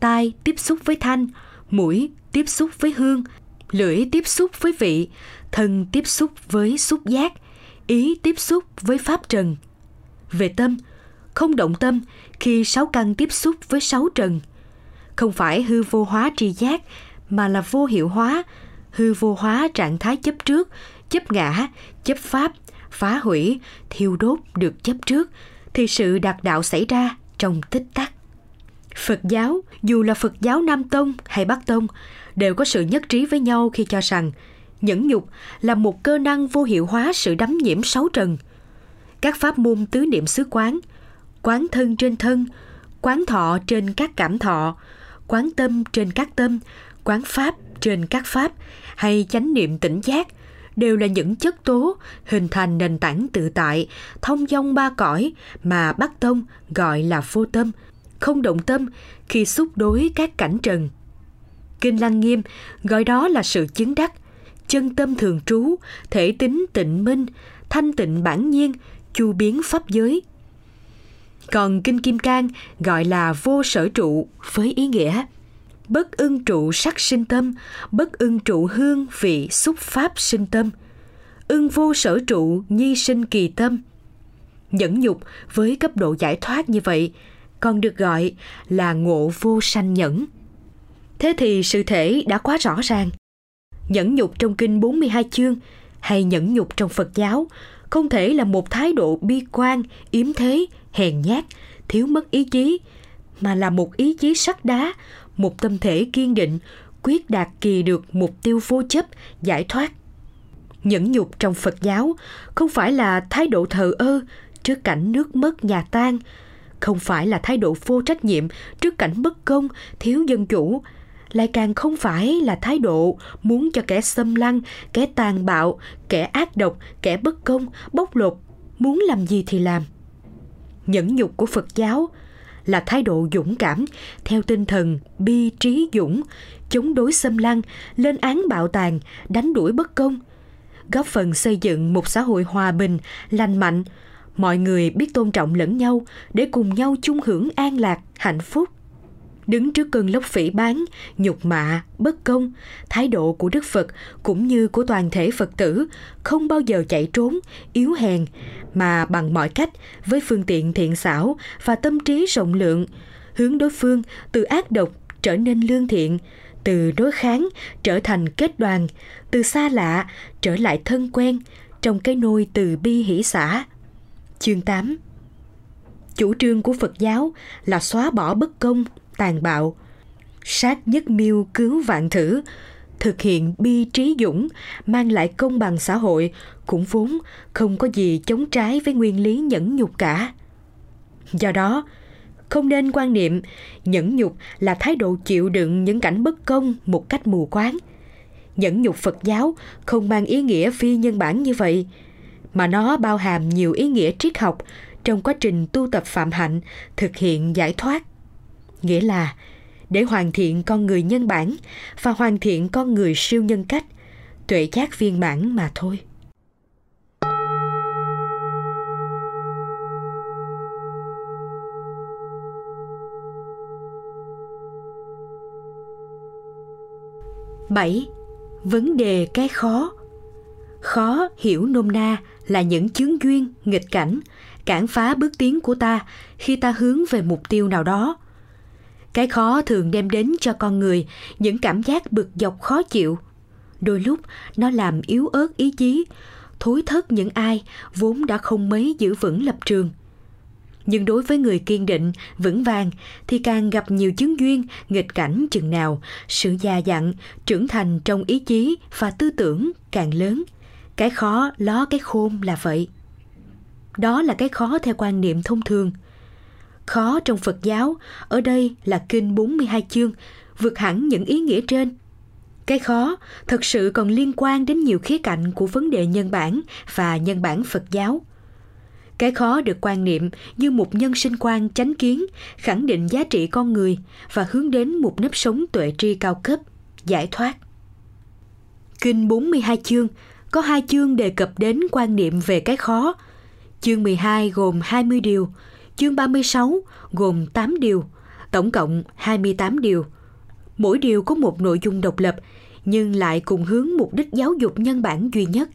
[SPEAKER 1] tai tiếp xúc với thanh, mũi tiếp xúc với hương, lưỡi tiếp xúc với vị, thân tiếp xúc với xúc giác, ý tiếp xúc với pháp trần. Về tâm, không động tâm khi sáu căn tiếp xúc với sáu trần. Không phải hư vô hóa tri giác, mà là vô hiệu hóa, hư vô hóa trạng thái chấp trước, chấp ngã, chấp pháp, phá hủy, thiêu đốt được chấp trước, thì sự đạt đạo xảy ra trong tích tắc. Phật giáo, dù là Phật giáo Nam Tông hay Bắc Tông, đều có sự nhất trí với nhau khi cho rằng nhẫn nhục là một cơ năng vô hiệu hóa sự đắm nhiễm sáu trần. Các pháp môn tứ niệm xứ quán, quán thân trên thân, quán thọ trên các cảm thọ, quán tâm trên các tâm, quán pháp trên các pháp hay chánh niệm tỉnh giác đều là những chất tố hình thành nền tảng tự tại, thông dong ba cõi mà Bắc Tông gọi là vô tâm, không động tâm khi xúc đối các cảnh trần. Kinh Lăng Nghiêm gọi đó là sự chứng đắc, chân tâm thường trú, thể tính tịnh minh, thanh tịnh bản nhiên, chu biến pháp giới. Còn Kinh Kim Cang gọi là vô sở trụ với ý nghĩa bất ưng trụ sắc sinh tâm, bất ưng trụ hương vị xúc pháp sinh tâm. Ưng vô sở trụ nhi sinh kỳ tâm. Nhẫn nhục với cấp độ giải thoát như vậy còn được gọi là ngộ vô sanh nhẫn. Thế thì sự thể đã quá rõ ràng. Nhẫn nhục trong kinh 42 chương hay nhẫn nhục trong Phật giáo không thể là một thái độ bi quan, yếm thế, hèn nhát, thiếu mất ý chí, mà là một ý chí sắt đá, một tâm thể kiên định, quyết đạt kỳ được mục tiêu vô chấp, giải thoát. Nhẫn nhục trong Phật giáo không phải là thái độ thờ ơ trước cảnh nước mất nhà tan, không phải là thái độ vô trách nhiệm trước cảnh bất công, thiếu dân chủ, lại càng không phải là thái độ muốn cho kẻ xâm lăng, kẻ tàn bạo, kẻ ác độc, kẻ bất công, bóc lột, muốn làm gì thì làm. Nhẫn nhục của Phật giáo là thái độ dũng cảm theo tinh thần bi trí dũng, chống đối xâm lăng, lên án bạo tàn, đánh đuổi bất công, góp phần xây dựng một xã hội hòa bình, lành mạnh, mọi người biết tôn trọng lẫn nhau để cùng nhau chung hưởng an lạc, hạnh phúc. Đứng trước cơn lốc phỉ bán, nhục mạ, bất công, thái độ của Đức Phật cũng như của toàn thể Phật tử không bao giờ chạy trốn, yếu hèn, mà bằng mọi cách với phương tiện thiện xảo và tâm trí rộng lượng, hướng đối phương từ ác độc trở nên lương thiện, từ đối kháng trở thành kết đoàn, từ xa lạ trở lại thân quen, trong cái nôi từ bi hỷ xã. Chương 8 Chủ trương của Phật giáo là xóa bỏ bất công, tàn bạo, sát nhất miêu cứu vạn thử, thực hiện bi trí dũng, mang lại công bằng xã hội cũng vốn không có gì chống trái với nguyên lý nhẫn nhục cả. Do đó, không nên quan niệm nhẫn nhục là thái độ chịu đựng những cảnh bất công một cách mù quáng. Nhẫn nhục Phật giáo không mang ý nghĩa phi nhân bản như vậy, mà nó bao hàm nhiều ý nghĩa triết học trong quá trình tu tập phạm hạnh, thực hiện giải thoát. Nghĩa là để hoàn thiện con người nhân bản và hoàn thiện con người siêu nhân cách, tuệ giác viên mãn mà thôi. bảy Vấn đề cái khó Khó hiểu nôm na là những chướng duyên, nghịch cảnh, cản phá bước tiến của ta khi ta hướng về mục tiêu nào đó. Cái khó thường đem đến cho con người những cảm giác bực dọc khó chịu. Đôi lúc nó làm yếu ớt ý chí, thối thất những ai vốn đã không mấy giữ vững lập trường. Nhưng đối với người kiên định, vững vàng thì càng gặp nhiều chứng duyên, nghịch cảnh chừng nào, sự già dặn, trưởng thành trong ý chí và tư tưởng càng lớn. Cái khó ló cái khôn là vậy. Đó là cái khó theo quan niệm thông thường. Khó trong Phật giáo, ở đây là kinh 42 chương, vượt hẳn những ý nghĩa trên. Cái khó thật sự còn liên quan đến nhiều khía cạnh của vấn đề nhân bản và nhân bản Phật giáo. Cái khó được quan niệm như một nhân sinh quan chánh kiến, khẳng định giá trị con người và hướng đến một nếp sống tuệ tri cao cấp, giải thoát. Kinh 42 chương có hai chương đề cập đến quan niệm về cái khó. Chương 12 gồm 20 điều, chương 36 gồm 8 điều, tổng cộng 28 điều. Mỗi điều có một nội dung độc lập, nhưng lại cùng hướng mục đích giáo dục nhân bản duy nhất.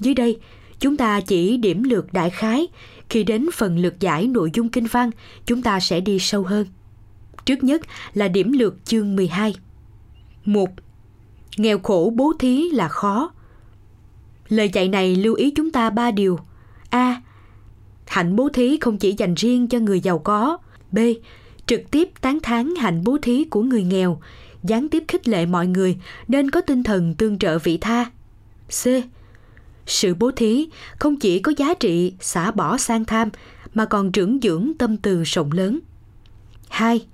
[SPEAKER 1] Dưới đây, chúng ta chỉ điểm lược đại khái, khi đến phần lược giải nội dung kinh văn, chúng ta sẽ đi sâu hơn. Trước nhất là điểm lược chương 12. 1. Nghèo khổ bố thí là khó. Lời dạy này lưu ý chúng ta ba điều. A. Hạnh bố thí không chỉ dành riêng cho người giàu có. B. trực tiếp tán thán hạnh bố thí của người nghèo, gián tiếp khích lệ mọi người nên có tinh thần tương trợ vị tha. C. Sự bố thí không chỉ có giá trị xả bỏ sang tham mà còn trưởng dưỡng tâm từ rộng lớn. 2.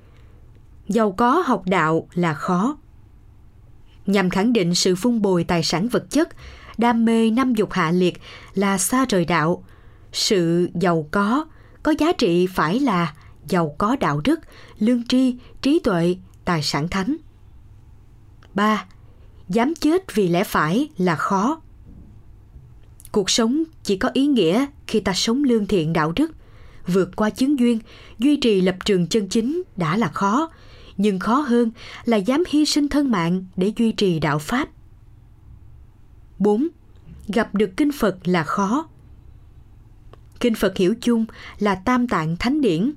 [SPEAKER 1] Giàu có học đạo là khó. Nhằm khẳng định sự phung bồi tài sản vật chất, đam mê năm dục hạ liệt là xa rời đạo. Sự giàu có có giá trị phải là giàu có đạo đức, lương tri, trí tuệ, tài sản thánh. 3. Dám chết vì lẽ phải là khó. Cuộc sống chỉ có ý nghĩa khi ta sống lương thiện đạo đức, vượt qua chứng duyên, duy trì lập trường chân chính đã là khó, nhưng khó hơn là dám hy sinh thân mạng để duy trì đạo pháp. 4. Gặp được kinh Phật là khó. Kinh Phật hiểu chung là tam tạng thánh điển,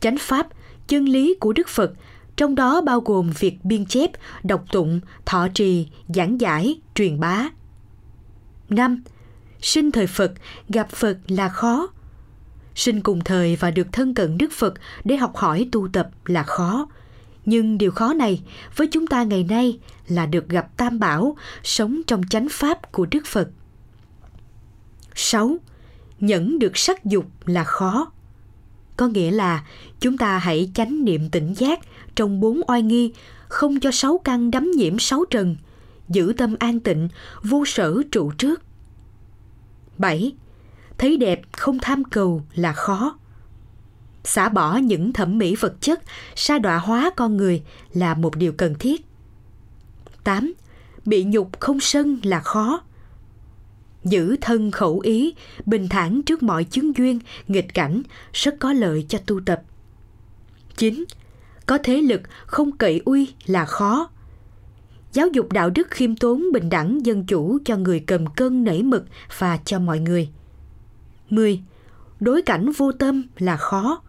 [SPEAKER 1] chánh pháp, chân lý của Đức Phật, trong đó bao gồm việc biên chép, đọc tụng, thọ trì, giảng giải, truyền bá. 5. Sinh thời Phật, gặp Phật là khó. Sinh cùng thời và được thân cận Đức Phật để học hỏi tu tập là khó. Nhưng điều khó này với chúng ta ngày nay là được gặp Tam Bảo, sống trong chánh pháp của Đức Phật. 6. Nhẫn được sắc dục là khó có nghĩa là chúng ta hãy chánh niệm tỉnh giác trong bốn oai nghi, không cho sáu căn đắm nhiễm sáu trần, giữ tâm an tịnh, vô sở trụ trước. 7. Thấy đẹp không tham cầu là khó. Xả bỏ những thẩm mỹ vật chất, sa đọa hóa con người là một điều cần thiết. 8. Bị nhục không sân là khó giữ thân khẩu ý, bình thản trước mọi chứng duyên, nghịch cảnh, rất có lợi cho tu tập. 9. Có thế lực không cậy uy là khó. Giáo dục đạo đức khiêm tốn bình đẳng dân chủ cho người cầm cân nảy mực và cho mọi người. 10. Đối cảnh vô tâm là khó.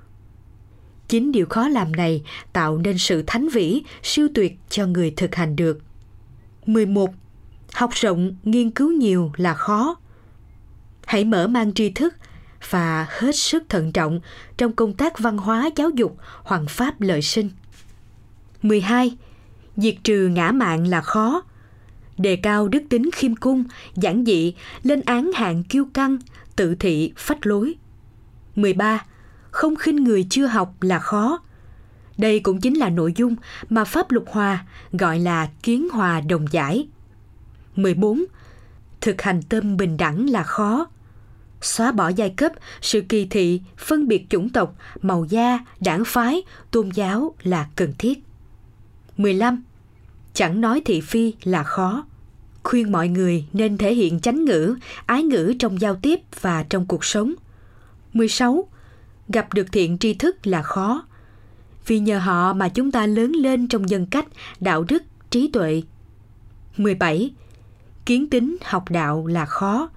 [SPEAKER 1] Chính điều khó làm này tạo nên sự thánh vĩ, siêu tuyệt cho người thực hành được. 11 học rộng nghiên cứu nhiều là khó hãy mở mang tri thức và hết sức thận trọng trong công tác văn hóa giáo dục hoàng pháp lợi sinh 12. Diệt trừ ngã mạng là khó. Đề cao đức tính khiêm cung, giản dị, lên án hạng kiêu căng, tự thị, phách lối. 13. Không khinh người chưa học là khó. Đây cũng chính là nội dung mà Pháp Lục Hòa gọi là kiến hòa đồng giải. 14. Thực hành tâm bình đẳng là khó. Xóa bỏ giai cấp, sự kỳ thị, phân biệt chủng tộc, màu da, đảng phái, tôn giáo là cần thiết. 15. Chẳng nói thị phi là khó. Khuyên mọi người nên thể hiện chánh ngữ, ái ngữ trong giao tiếp và trong cuộc sống. 16. Gặp được thiện tri thức là khó. Vì nhờ họ mà chúng ta lớn lên trong nhân cách, đạo đức, trí tuệ. 17 kiến tính học đạo là khó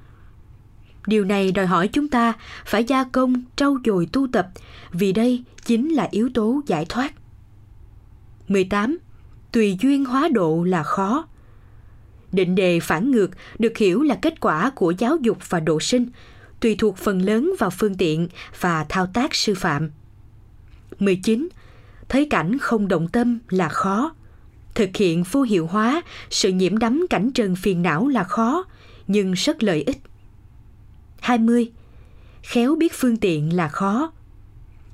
[SPEAKER 1] điều này đòi hỏi chúng ta phải gia công trau dồi tu tập vì đây chính là yếu tố giải thoát 18. Tùy duyên hóa độ là khó. Định đề phản ngược được hiểu là kết quả của giáo dục và độ sinh, tùy thuộc phần lớn vào phương tiện và thao tác sư phạm. 19. Thấy cảnh không động tâm là khó thực hiện vô hiệu hóa sự nhiễm đắm cảnh trần phiền não là khó nhưng rất lợi ích 20. Khéo biết phương tiện là khó.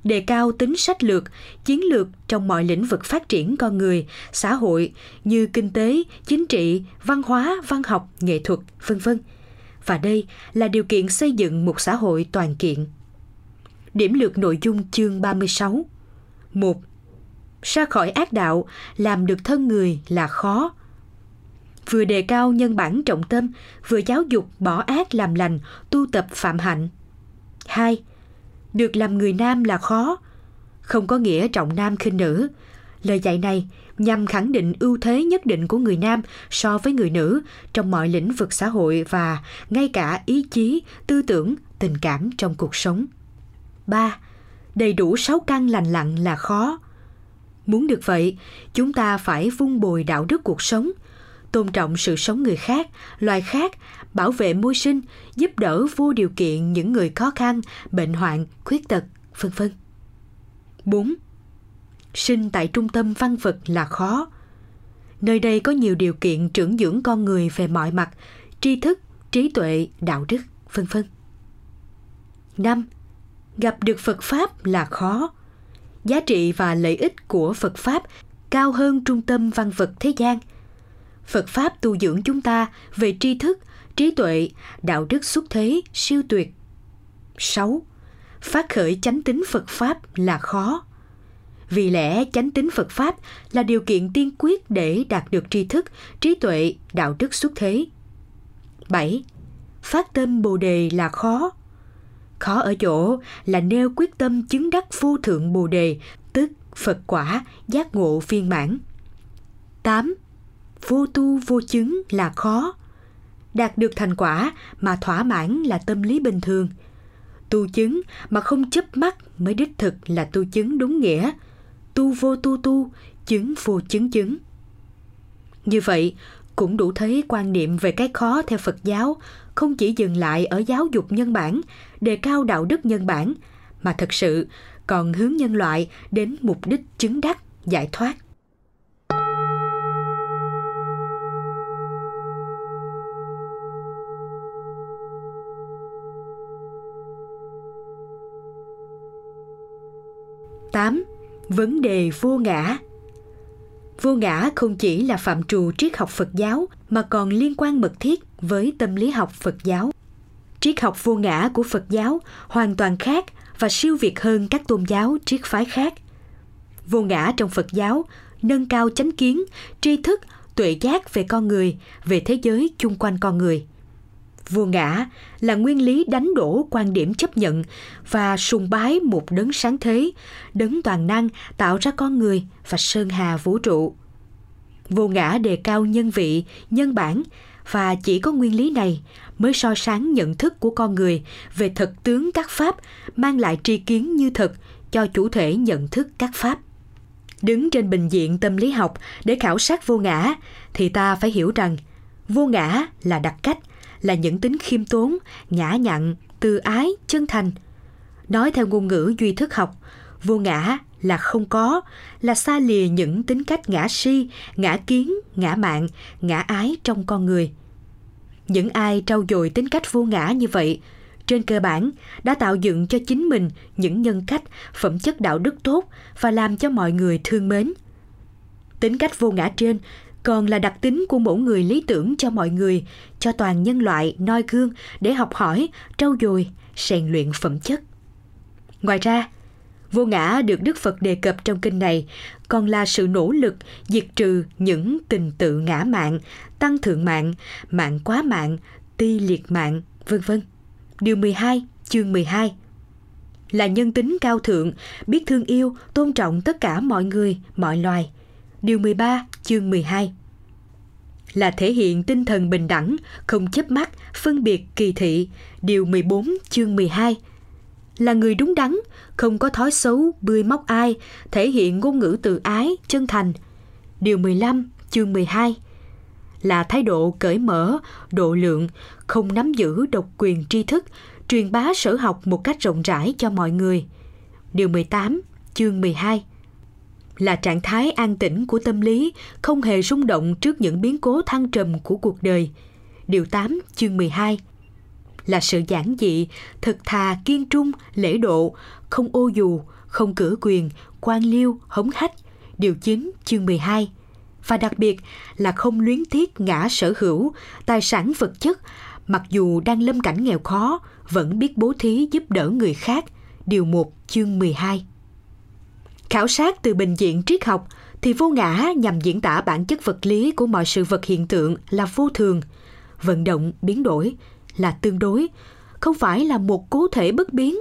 [SPEAKER 1] Đề cao tính sách lược, chiến lược trong mọi lĩnh vực phát triển con người, xã hội như kinh tế, chính trị, văn hóa, văn học, nghệ thuật, vân vân. Và đây là điều kiện xây dựng một xã hội toàn kiện. Điểm lược nội dung chương 36 1 ra khỏi ác đạo, làm được thân người là khó. Vừa đề cao nhân bản trọng tâm, vừa giáo dục bỏ ác làm lành, tu tập phạm hạnh. Hai, được làm người nam là khó. Không có nghĩa trọng nam khinh nữ. Lời dạy này nhằm khẳng định ưu thế nhất định của người nam so với người nữ trong mọi lĩnh vực xã hội và ngay cả ý chí, tư tưởng, tình cảm trong cuộc sống. Ba, đầy đủ sáu căn lành lặn là khó. Muốn được vậy, chúng ta phải vun bồi đạo đức cuộc sống, tôn trọng sự sống người khác, loài khác, bảo vệ môi sinh, giúp đỡ vô điều kiện những người khó khăn, bệnh hoạn, khuyết tật, vân vân. 4. sinh tại trung tâm văn vật là khó. Nơi đây có nhiều điều kiện trưởng dưỡng con người về mọi mặt, tri thức, trí tuệ, đạo đức, vân vân. năm Gặp được Phật Pháp là khó. Giá trị và lợi ích của Phật Pháp cao hơn trung tâm văn vật thế gian. Phật Pháp tu dưỡng chúng ta về tri thức, trí tuệ, đạo đức xuất thế, siêu tuyệt. 6. Phát khởi chánh tính Phật Pháp là khó. Vì lẽ chánh tính Phật Pháp là điều kiện tiên quyết để đạt được tri thức, trí tuệ, đạo đức xuất thế. 7. Phát tâm Bồ đề là khó. Khó ở chỗ là nêu quyết tâm chứng đắc vô thượng Bồ đề, tức Phật quả, giác ngộ viên mãn. 8. Vô tu vô chứng là khó. Đạt được thành quả mà thỏa mãn là tâm lý bình thường. Tu chứng mà không chấp mắt mới đích thực là tu chứng đúng nghĩa. Tu vô tu tu, chứng vô chứng chứng. Như vậy, cũng đủ thấy quan niệm về cái khó theo Phật giáo không chỉ dừng lại ở giáo dục nhân bản, đề cao đạo đức nhân bản, mà thật sự còn hướng nhân loại đến mục đích chứng đắc, giải thoát. tám Vấn đề vô ngã Vô ngã không chỉ là phạm trù triết học Phật giáo mà còn liên quan mật thiết với tâm lý học Phật giáo. Triết học vô ngã của Phật giáo hoàn toàn khác và siêu việt hơn các tôn giáo triết phái khác. Vô ngã trong Phật giáo nâng cao chánh kiến, tri thức, tuệ giác về con người, về thế giới chung quanh con người. Vô ngã là nguyên lý đánh đổ quan điểm chấp nhận và sùng bái một đấng sáng thế, đấng toàn năng tạo ra con người và sơn hà vũ trụ. Vô ngã đề cao nhân vị, nhân bản và chỉ có nguyên lý này mới soi sáng nhận thức của con người về thực tướng các pháp, mang lại tri kiến như thật cho chủ thể nhận thức các pháp. Đứng trên bình diện tâm lý học để khảo sát vô ngã thì ta phải hiểu rằng vô ngã là đặc cách, là những tính khiêm tốn, nhã nhặn, từ ái, chân thành. Nói theo ngôn ngữ duy thức học, vô ngã là không có, là xa lìa những tính cách ngã si, ngã kiến, ngã mạng, ngã ái trong con người – những ai trau dồi tính cách vô ngã như vậy trên cơ bản đã tạo dựng cho chính mình những nhân cách phẩm chất đạo đức tốt và làm cho mọi người thương mến tính cách vô ngã trên còn là đặc tính của mỗi người lý tưởng cho mọi người cho toàn nhân loại noi gương để học hỏi trau dồi rèn luyện phẩm chất ngoài ra vô ngã được đức phật đề cập trong kinh này còn là sự nỗ lực diệt trừ những tình tự ngã mạng tăng thượng mạng, mạng quá mạng, ti liệt mạng, vân vân. Điều 12, chương 12 là nhân tính cao thượng, biết thương yêu, tôn trọng tất cả mọi người, mọi loài. Điều 13, chương 12 là thể hiện tinh thần bình đẳng, không chấp mắt, phân biệt kỳ thị. Điều 14, chương 12 là người đúng đắn, không có thói xấu, bươi móc ai, thể hiện ngôn ngữ từ ái, chân thành. Điều 15, chương 12 là thái độ cởi mở, độ lượng, không nắm giữ độc quyền tri thức, truyền bá sở học một cách rộng rãi cho mọi người. Điều 18, chương 12 là trạng thái an tĩnh của tâm lý, không hề rung động trước những biến cố thăng trầm của cuộc đời. Điều 8, chương 12 là sự giản dị, thật thà, kiên trung, lễ độ, không ô dù, không cử quyền, quan liêu, hống hách. Điều 9, chương 12 và đặc biệt là không luyến tiếc ngã sở hữu, tài sản vật chất, mặc dù đang lâm cảnh nghèo khó, vẫn biết bố thí giúp đỡ người khác. Điều 1 chương 12 Khảo sát từ bình diện triết học thì vô ngã nhằm diễn tả bản chất vật lý của mọi sự vật hiện tượng là vô thường, vận động biến đổi là tương đối, không phải là một cố thể bất biến.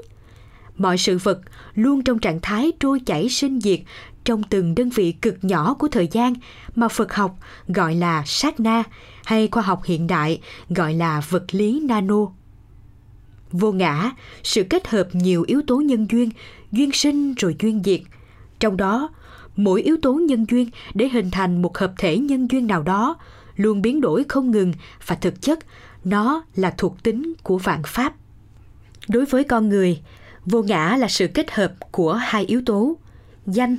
[SPEAKER 1] Mọi sự vật luôn trong trạng thái trôi chảy sinh diệt trong từng đơn vị cực nhỏ của thời gian mà Phật học gọi là sát na hay khoa học hiện đại gọi là vật lý nano. Vô ngã, sự kết hợp nhiều yếu tố nhân duyên, duyên sinh rồi duyên diệt. Trong đó, mỗi yếu tố nhân duyên để hình thành một hợp thể nhân duyên nào đó luôn biến đổi không ngừng và thực chất nó là thuộc tính của vạn pháp. Đối với con người, vô ngã là sự kết hợp của hai yếu tố, danh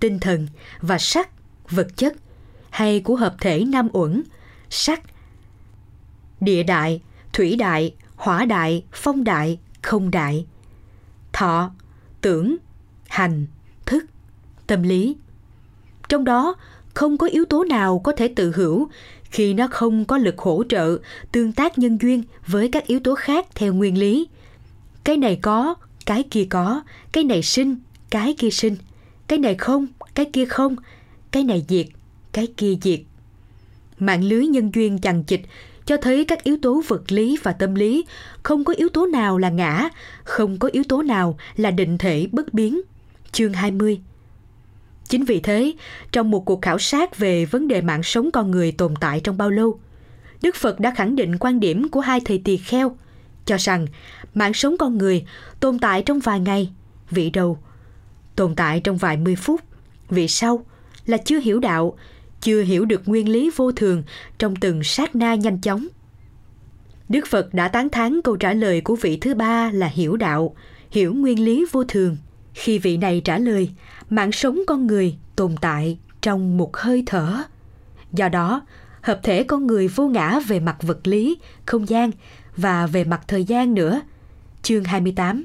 [SPEAKER 1] tinh thần và sắc, vật chất, hay của hợp thể nam uẩn, sắc, địa đại, thủy đại, hỏa đại, phong đại, không đại, thọ, tưởng, hành, tâm lý. Trong đó không có yếu tố nào có thể tự hữu khi nó không có lực hỗ trợ tương tác nhân duyên với các yếu tố khác theo nguyên lý cái này có cái kia có cái này sinh cái kia sinh cái này không cái kia không cái này diệt cái kia diệt mạng lưới nhân duyên chằng chịt cho thấy các yếu tố vật lý và tâm lý không có yếu tố nào là ngã, không có yếu tố nào là định thể bất biến. Chương 20 Chính vì thế, trong một cuộc khảo sát về vấn đề mạng sống con người tồn tại trong bao lâu, Đức Phật đã khẳng định quan điểm của hai thầy tỳ kheo, cho rằng mạng sống con người tồn tại trong vài ngày, vị đầu, tồn tại trong vài mươi phút, vị sau là chưa hiểu đạo, chưa hiểu được nguyên lý vô thường trong từng sát na nhanh chóng. Đức Phật đã tán thán câu trả lời của vị thứ ba là hiểu đạo, hiểu nguyên lý vô thường. Khi vị này trả lời, mạng sống con người tồn tại trong một hơi thở. Do đó, hợp thể con người vô ngã về mặt vật lý, không gian và về mặt thời gian nữa. Chương 28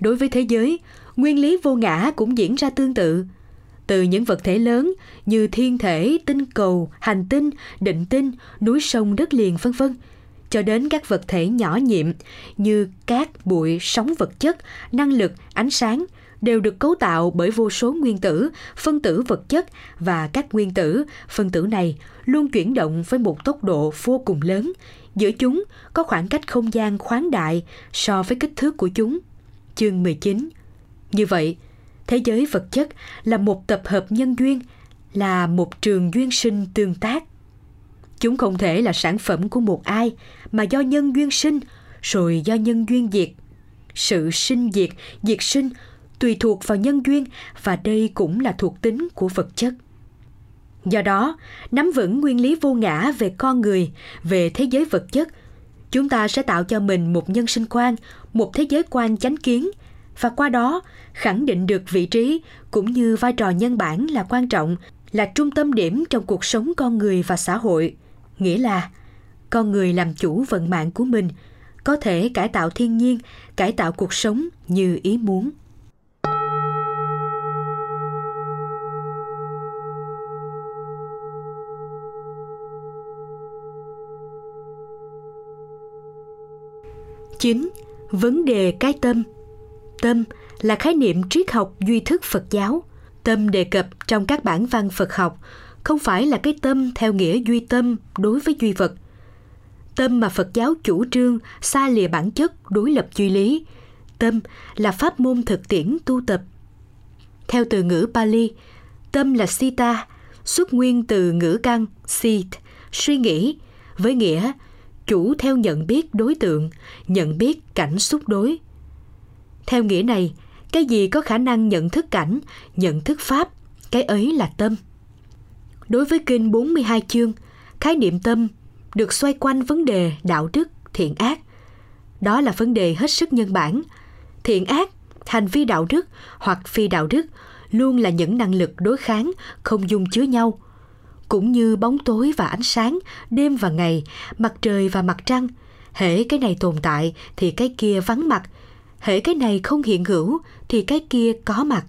[SPEAKER 1] Đối với thế giới, nguyên lý vô ngã cũng diễn ra tương tự. Từ những vật thể lớn như thiên thể, tinh cầu, hành tinh, định tinh, núi sông, đất liền vân vân cho đến các vật thể nhỏ nhiệm như cát, bụi, sóng vật chất, năng lực, ánh sáng đều được cấu tạo bởi vô số nguyên tử, phân tử vật chất và các nguyên tử, phân tử này luôn chuyển động với một tốc độ vô cùng lớn. Giữa chúng có khoảng cách không gian khoáng đại so với kích thước của chúng. Chương 19 Như vậy, thế giới vật chất là một tập hợp nhân duyên, là một trường duyên sinh tương tác. Chúng không thể là sản phẩm của một ai, mà do nhân duyên sinh, rồi do nhân duyên diệt. Sự sinh diệt, diệt sinh tùy thuộc vào nhân duyên và đây cũng là thuộc tính của vật chất. Do đó, nắm vững nguyên lý vô ngã về con người, về thế giới vật chất, chúng ta sẽ tạo cho mình một nhân sinh quan, một thế giới quan chánh kiến và qua đó khẳng định được vị trí cũng như vai trò nhân bản là quan trọng, là trung tâm điểm trong cuộc sống con người và xã hội, nghĩa là con người làm chủ vận mạng của mình, có thể cải tạo thiên nhiên, cải tạo cuộc sống như ý muốn. Chín Vấn đề cái tâm Tâm là khái niệm triết học duy thức Phật giáo. Tâm đề cập trong các bản văn Phật học không phải là cái tâm theo nghĩa duy tâm đối với duy vật. Tâm mà Phật giáo chủ trương xa lìa bản chất đối lập duy lý. Tâm là pháp môn thực tiễn tu tập. Theo từ ngữ Pali, tâm là sita, xuất nguyên từ ngữ căn sit, suy nghĩ, với nghĩa chủ theo nhận biết đối tượng, nhận biết cảnh xúc đối. Theo nghĩa này, cái gì có khả năng nhận thức cảnh, nhận thức pháp, cái ấy là tâm. Đối với kinh 42 chương, khái niệm tâm được xoay quanh vấn đề đạo đức, thiện ác. Đó là vấn đề hết sức nhân bản. Thiện ác, hành vi đạo đức hoặc phi đạo đức luôn là những năng lực đối kháng, không dung chứa nhau – cũng như bóng tối và ánh sáng, đêm và ngày, mặt trời và mặt trăng. Hễ cái này tồn tại thì cái kia vắng mặt, hễ cái này không hiện hữu thì cái kia có mặt.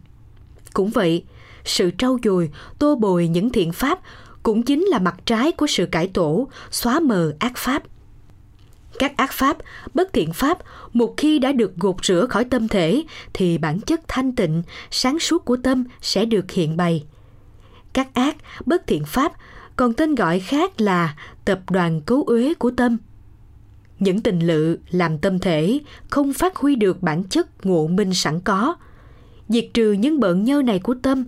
[SPEAKER 1] Cũng vậy, sự trau dồi, tô bồi những thiện pháp cũng chính là mặt trái của sự cải tổ, xóa mờ ác pháp. Các ác pháp, bất thiện pháp, một khi đã được gột rửa khỏi tâm thể thì bản chất thanh tịnh, sáng suốt của tâm sẽ được hiện bày các ác, bất thiện pháp, còn tên gọi khác là tập đoàn cấu uế của tâm. Những tình lự làm tâm thể không phát huy được bản chất ngộ minh sẵn có. Diệt trừ những bợn nhơ này của tâm,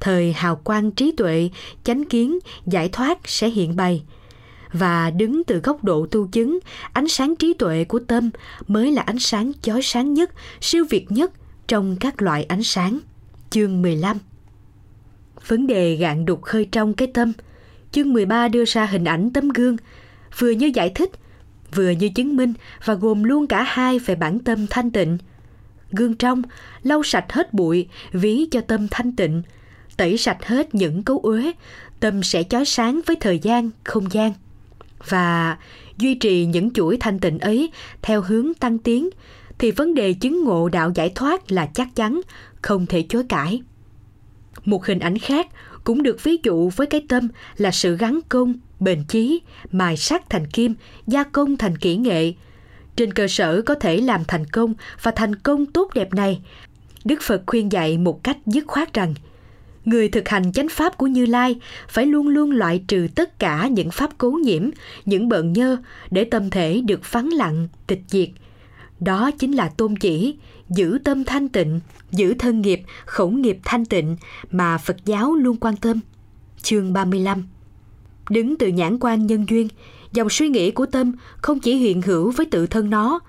[SPEAKER 1] thời hào quang trí tuệ, chánh kiến, giải thoát sẽ hiện bày. Và đứng từ góc độ tu chứng, ánh sáng trí tuệ của tâm mới là ánh sáng chói sáng nhất, siêu việt nhất trong các loại ánh sáng. Chương 15 vấn đề gạn đục khơi trong cái tâm. Chương 13 đưa ra hình ảnh tấm gương, vừa như giải thích, vừa như chứng minh và gồm luôn cả hai về bản tâm thanh tịnh. Gương trong, lau sạch hết bụi, ví cho tâm thanh tịnh. tẩy sạch hết những cấu uế, tâm sẽ chói sáng với thời gian, không gian. Và duy trì những chuỗi thanh tịnh ấy theo hướng tăng tiến, thì vấn đề chứng ngộ đạo giải thoát là chắc chắn, không thể chối cãi. Một hình ảnh khác cũng được ví dụ với cái tâm là sự gắn công, bền chí, mài sắt thành kim, gia công thành kỹ nghệ. Trên cơ sở có thể làm thành công và thành công tốt đẹp này, Đức Phật khuyên dạy một cách dứt khoát rằng người thực hành chánh pháp của Như Lai phải luôn luôn loại trừ tất cả những pháp cố nhiễm, những bận nhơ để tâm thể được vắng lặng, tịch diệt. Đó chính là tôn chỉ, giữ tâm thanh tịnh, giữ thân nghiệp, khẩu nghiệp thanh tịnh mà Phật giáo luôn quan tâm. Chương 35 Đứng từ nhãn quan nhân duyên, dòng suy nghĩ của tâm không chỉ hiện hữu với tự thân nó,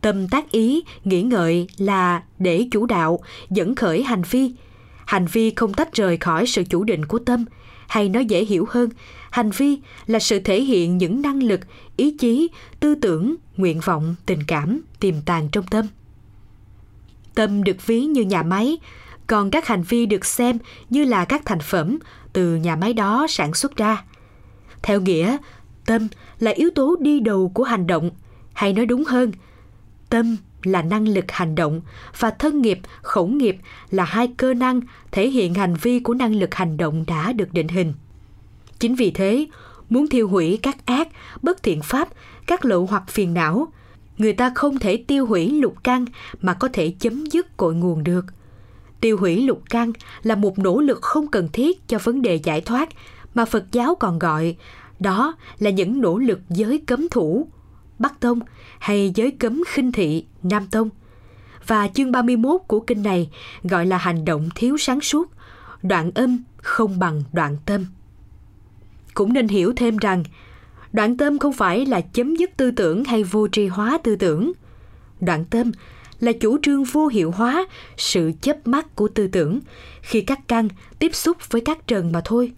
[SPEAKER 1] tâm tác ý, nghĩ ngợi là để chủ đạo, dẫn khởi hành vi. Hành vi không tách rời khỏi sự chủ định của tâm, hay nói dễ hiểu hơn, hành vi là sự thể hiện những năng lực, ý chí, tư tưởng, nguyện vọng, tình cảm tiềm tàng trong tâm. Tâm được ví như nhà máy, còn các hành vi được xem như là các thành phẩm từ nhà máy đó sản xuất ra. Theo nghĩa, tâm là yếu tố đi đầu của hành động, hay nói đúng hơn, tâm là năng lực hành động và thân nghiệp, khẩu nghiệp là hai cơ năng thể hiện hành vi của năng lực hành động đã được định hình. Chính vì thế, muốn thiêu hủy các ác, bất thiện pháp, các lậu hoặc phiền não, người ta không thể tiêu hủy lục căn mà có thể chấm dứt cội nguồn được. Tiêu hủy lục căn là một nỗ lực không cần thiết cho vấn đề giải thoát mà Phật giáo còn gọi đó là những nỗ lực giới cấm thủ, Bắc Tông hay giới cấm khinh thị, Nam Tông. Và chương 31 của kinh này gọi là hành động thiếu sáng suốt, đoạn âm không bằng đoạn tâm. Cũng nên hiểu thêm rằng, đoạn tâm không phải là chấm dứt tư tưởng hay vô tri hóa tư tưởng. Đoạn tâm là chủ trương vô hiệu hóa sự chấp mắt của tư tưởng khi các căn tiếp xúc với các trần mà thôi.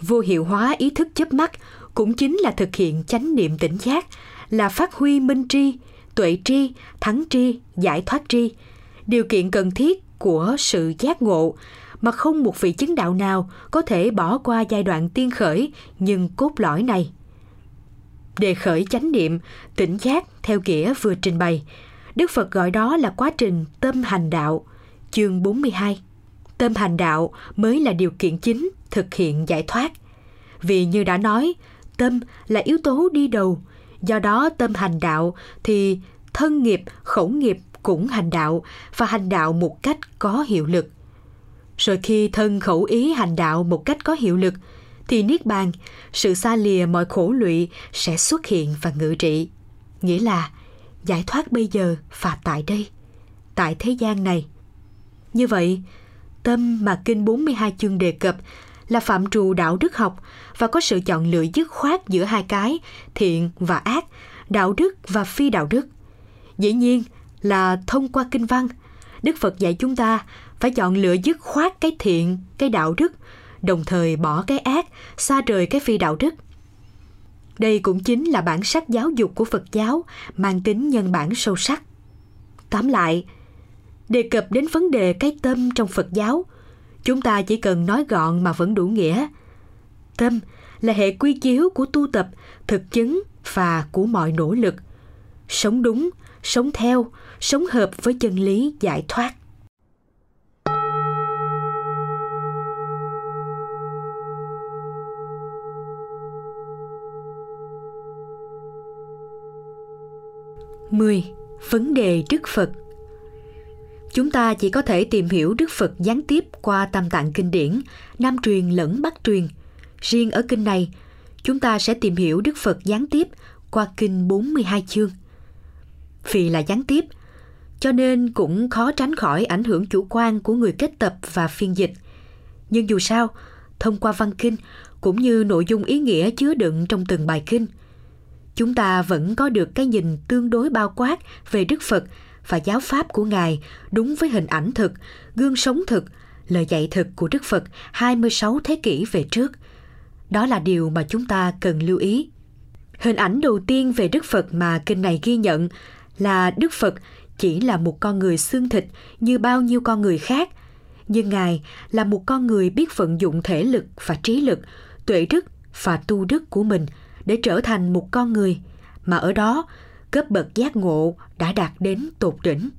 [SPEAKER 1] Vô hiệu hóa ý thức chấp mắt cũng chính là thực hiện chánh niệm tỉnh giác, là phát huy minh tri, tuệ tri, thắng tri, giải thoát tri, điều kiện cần thiết của sự giác ngộ mà không một vị chứng đạo nào có thể bỏ qua giai đoạn tiên khởi nhưng cốt lõi này. Đề khởi chánh niệm, tỉnh giác theo nghĩa vừa trình bày, Đức Phật gọi đó là quá trình tâm hành đạo, chương 42. Tâm hành đạo mới là điều kiện chính thực hiện giải thoát. Vì như đã nói, tâm là yếu tố đi đầu, do đó tâm hành đạo thì thân nghiệp, khẩu nghiệp cũng hành đạo và hành đạo một cách có hiệu lực. Rồi khi thân khẩu ý hành đạo một cách có hiệu lực, thì Niết Bàn, sự xa lìa mọi khổ lụy sẽ xuất hiện và ngự trị. Nghĩa là giải thoát bây giờ và tại đây, tại thế gian này. Như vậy, tâm mà Kinh 42 chương đề cập là phạm trù đạo đức học và có sự chọn lựa dứt khoát giữa hai cái thiện và ác, đạo đức và phi đạo đức. Dĩ nhiên là thông qua kinh văn, Đức Phật dạy chúng ta phải chọn lựa dứt khoát cái thiện, cái đạo đức, đồng thời bỏ cái ác, xa rời cái phi đạo đức. Đây cũng chính là bản sắc giáo dục của Phật giáo mang tính nhân bản sâu sắc. Tóm lại, đề cập đến vấn đề cái tâm trong Phật giáo, chúng ta chỉ cần nói gọn mà vẫn đủ nghĩa. Tâm là hệ quy chiếu của tu tập, thực chứng và của mọi nỗ lực. Sống đúng, sống theo, sống hợp với chân lý giải thoát. Mười Vấn đề Đức Phật Chúng ta chỉ có thể tìm hiểu Đức Phật gián tiếp qua tam tạng kinh điển, Nam truyền lẫn Bắc truyền. Riêng ở kinh này, chúng ta sẽ tìm hiểu Đức Phật gián tiếp qua kinh 42 chương. Vì là gián tiếp, cho nên cũng khó tránh khỏi ảnh hưởng chủ quan của người kết tập và phiên dịch. Nhưng dù sao, thông qua văn kinh cũng như nội dung ý nghĩa chứa đựng trong từng bài kinh, chúng ta vẫn có được cái nhìn tương đối bao quát về Đức Phật và giáo pháp của Ngài đúng với hình ảnh thực, gương sống thực, lời dạy thực của Đức Phật 26 thế kỷ về trước. Đó là điều mà chúng ta cần lưu ý. Hình ảnh đầu tiên về Đức Phật mà kinh này ghi nhận là Đức Phật chỉ là một con người xương thịt như bao nhiêu con người khác. nhưng Ngài là một con người biết vận dụng thể lực và trí lực, tuệ đức và tu đức của mình để trở thành một con người mà ở đó cấp bậc giác ngộ đã đạt đến tột đỉnh.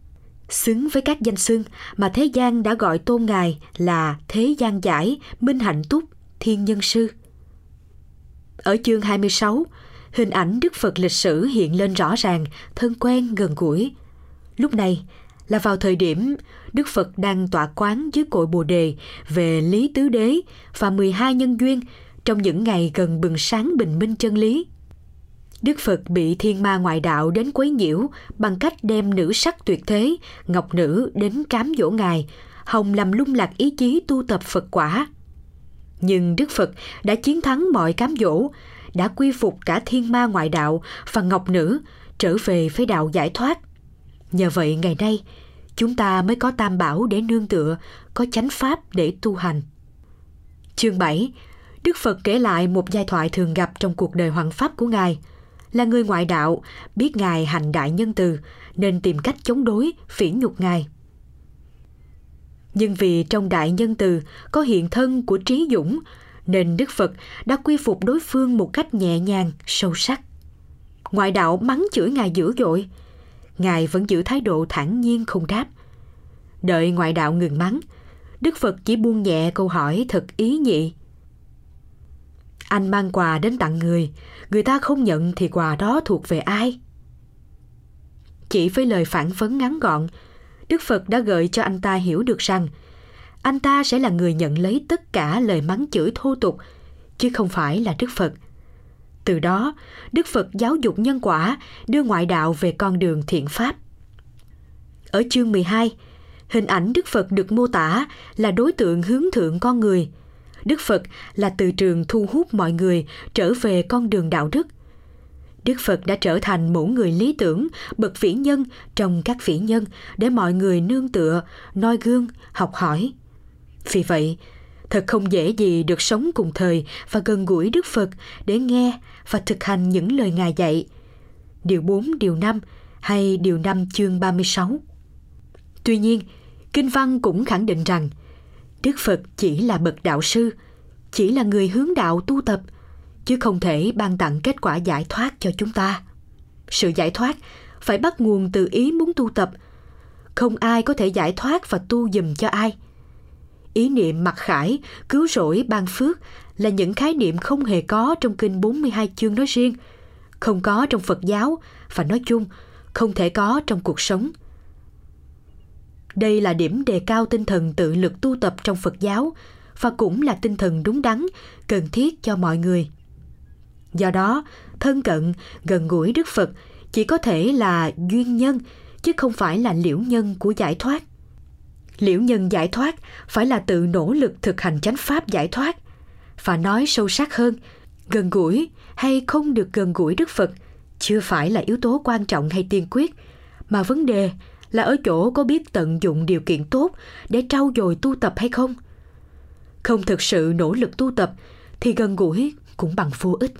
[SPEAKER 1] Xứng với các danh xưng mà thế gian đã gọi tôn Ngài là Thế gian giải, Minh Hạnh Túc, Thiên Nhân Sư. Ở chương 26, hình ảnh Đức Phật lịch sử hiện lên rõ ràng, thân quen, gần gũi. Lúc này là vào thời điểm Đức Phật đang tọa quán dưới cội Bồ Đề về Lý Tứ Đế và 12 nhân duyên trong những ngày gần bừng sáng bình minh chân lý. Đức Phật bị thiên ma ngoại đạo đến quấy nhiễu bằng cách đem nữ sắc tuyệt thế, ngọc nữ đến cám dỗ Ngài, Hồng làm lung lạc ý chí tu tập Phật quả. Nhưng Đức Phật đã chiến thắng mọi cám dỗ, đã quy phục cả thiên ma ngoại đạo và ngọc nữ trở về với đạo giải thoát. Nhờ vậy ngày nay, chúng ta mới có tam bảo để nương tựa, có chánh pháp để tu hành. Chương 7 Đức Phật kể lại một giai thoại thường gặp trong cuộc đời hoàng pháp của Ngài. Là người ngoại đạo, biết Ngài hành đại nhân từ, nên tìm cách chống đối, phỉ nhục Ngài. Nhưng vì trong đại nhân từ có hiện thân của trí dũng, nên Đức Phật đã quy phục đối phương một cách nhẹ nhàng, sâu sắc. Ngoại đạo mắng chửi Ngài dữ dội, Ngài vẫn giữ thái độ thản nhiên không đáp. Đợi ngoại đạo ngừng mắng, Đức Phật chỉ buông nhẹ câu hỏi thật ý nhị. Anh mang quà đến tặng người, người ta không nhận thì quà đó thuộc về ai? Chỉ với lời phản vấn ngắn gọn, Đức Phật đã gợi cho anh ta hiểu được rằng anh ta sẽ là người nhận lấy tất cả lời mắng chửi thô tục, chứ không phải là Đức Phật. Từ đó, Đức Phật giáo dục nhân quả, đưa ngoại đạo về con đường thiện pháp. Ở chương 12, hình ảnh Đức Phật được mô tả là đối tượng hướng thượng con người. Đức Phật là từ trường thu hút mọi người trở về con đường đạo đức. Đức Phật đã trở thành mẫu người lý tưởng, bậc vĩ nhân trong các vĩ nhân để mọi người nương tựa, noi gương, học hỏi. Vì vậy, thật không dễ gì được sống cùng thời và gần gũi Đức Phật để nghe và thực hành những lời Ngài dạy. Điều 4, điều 5 hay điều 5 chương 36. Tuy nhiên, Kinh văn cũng khẳng định rằng Đức Phật chỉ là bậc đạo sư, chỉ là người hướng đạo tu tập, chứ không thể ban tặng kết quả giải thoát cho chúng ta. Sự giải thoát phải bắt nguồn từ ý muốn tu tập. Không ai có thể giải thoát và tu dùm cho ai. Ý niệm mặc khải, cứu rỗi, ban phước là những khái niệm không hề có trong kinh 42 chương nói riêng, không có trong Phật giáo và nói chung không thể có trong cuộc sống – đây là điểm đề cao tinh thần tự lực tu tập trong Phật giáo và cũng là tinh thần đúng đắn, cần thiết cho mọi người. Do đó, thân cận, gần gũi Đức Phật chỉ có thể là duyên nhân chứ không phải là liễu nhân của giải thoát. Liễu nhân giải thoát phải là tự nỗ lực thực hành chánh pháp giải thoát. Và nói sâu sắc hơn, gần gũi hay không được gần gũi Đức Phật chưa phải là yếu tố quan trọng hay tiên quyết, mà vấn đề là ở chỗ có biết tận dụng điều kiện tốt để trau dồi tu tập hay không? Không thực sự nỗ lực tu tập thì gần gũi cũng bằng vô ích.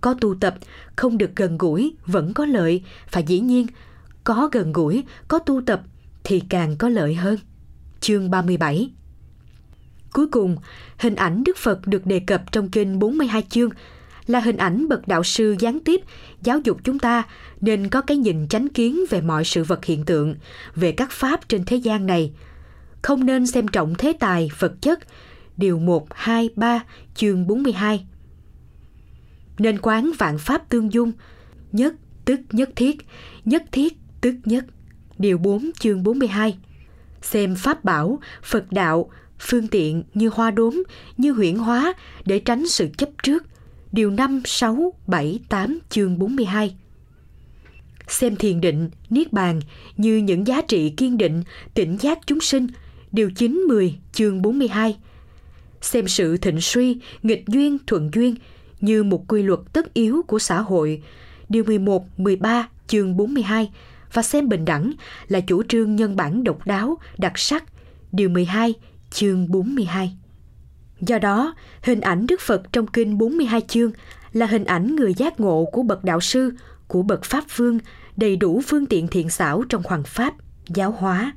[SPEAKER 1] Có tu tập không được gần gũi vẫn có lợi và dĩ nhiên có gần gũi có tu tập thì càng có lợi hơn. Chương 37 Cuối cùng, hình ảnh Đức Phật được đề cập trong kinh 42 chương là hình ảnh bậc đạo sư gián tiếp giáo dục chúng ta nên có cái nhìn chánh kiến về mọi sự vật hiện tượng, về các pháp trên thế gian này. Không nên xem trọng thế tài, vật chất, điều 1, 2, 3, chương 42. Nên quán vạn pháp tương dung, nhất tức nhất thiết, nhất thiết tức nhất. Điều 4 chương 42. Xem pháp bảo, Phật đạo, phương tiện như hoa đốm, như huyển hóa để tránh sự chấp trước – điều 5, 6, 7, 8 chương 42. Xem thiền định, niết bàn như những giá trị kiên định, tỉnh giác chúng sinh, điều 9, 10 chương 42. Xem sự thịnh suy, nghịch duyên, thuận duyên như một quy luật tất yếu của xã hội, điều 11, 13 chương 42 và xem bình đẳng là chủ trương nhân bản độc đáo, đặc sắc, điều 12 chương 42. Do đó, hình ảnh Đức Phật trong kinh 42 chương là hình ảnh người giác ngộ của bậc đạo sư, của bậc pháp vương, đầy đủ phương tiện thiện xảo trong hoàng pháp, giáo hóa.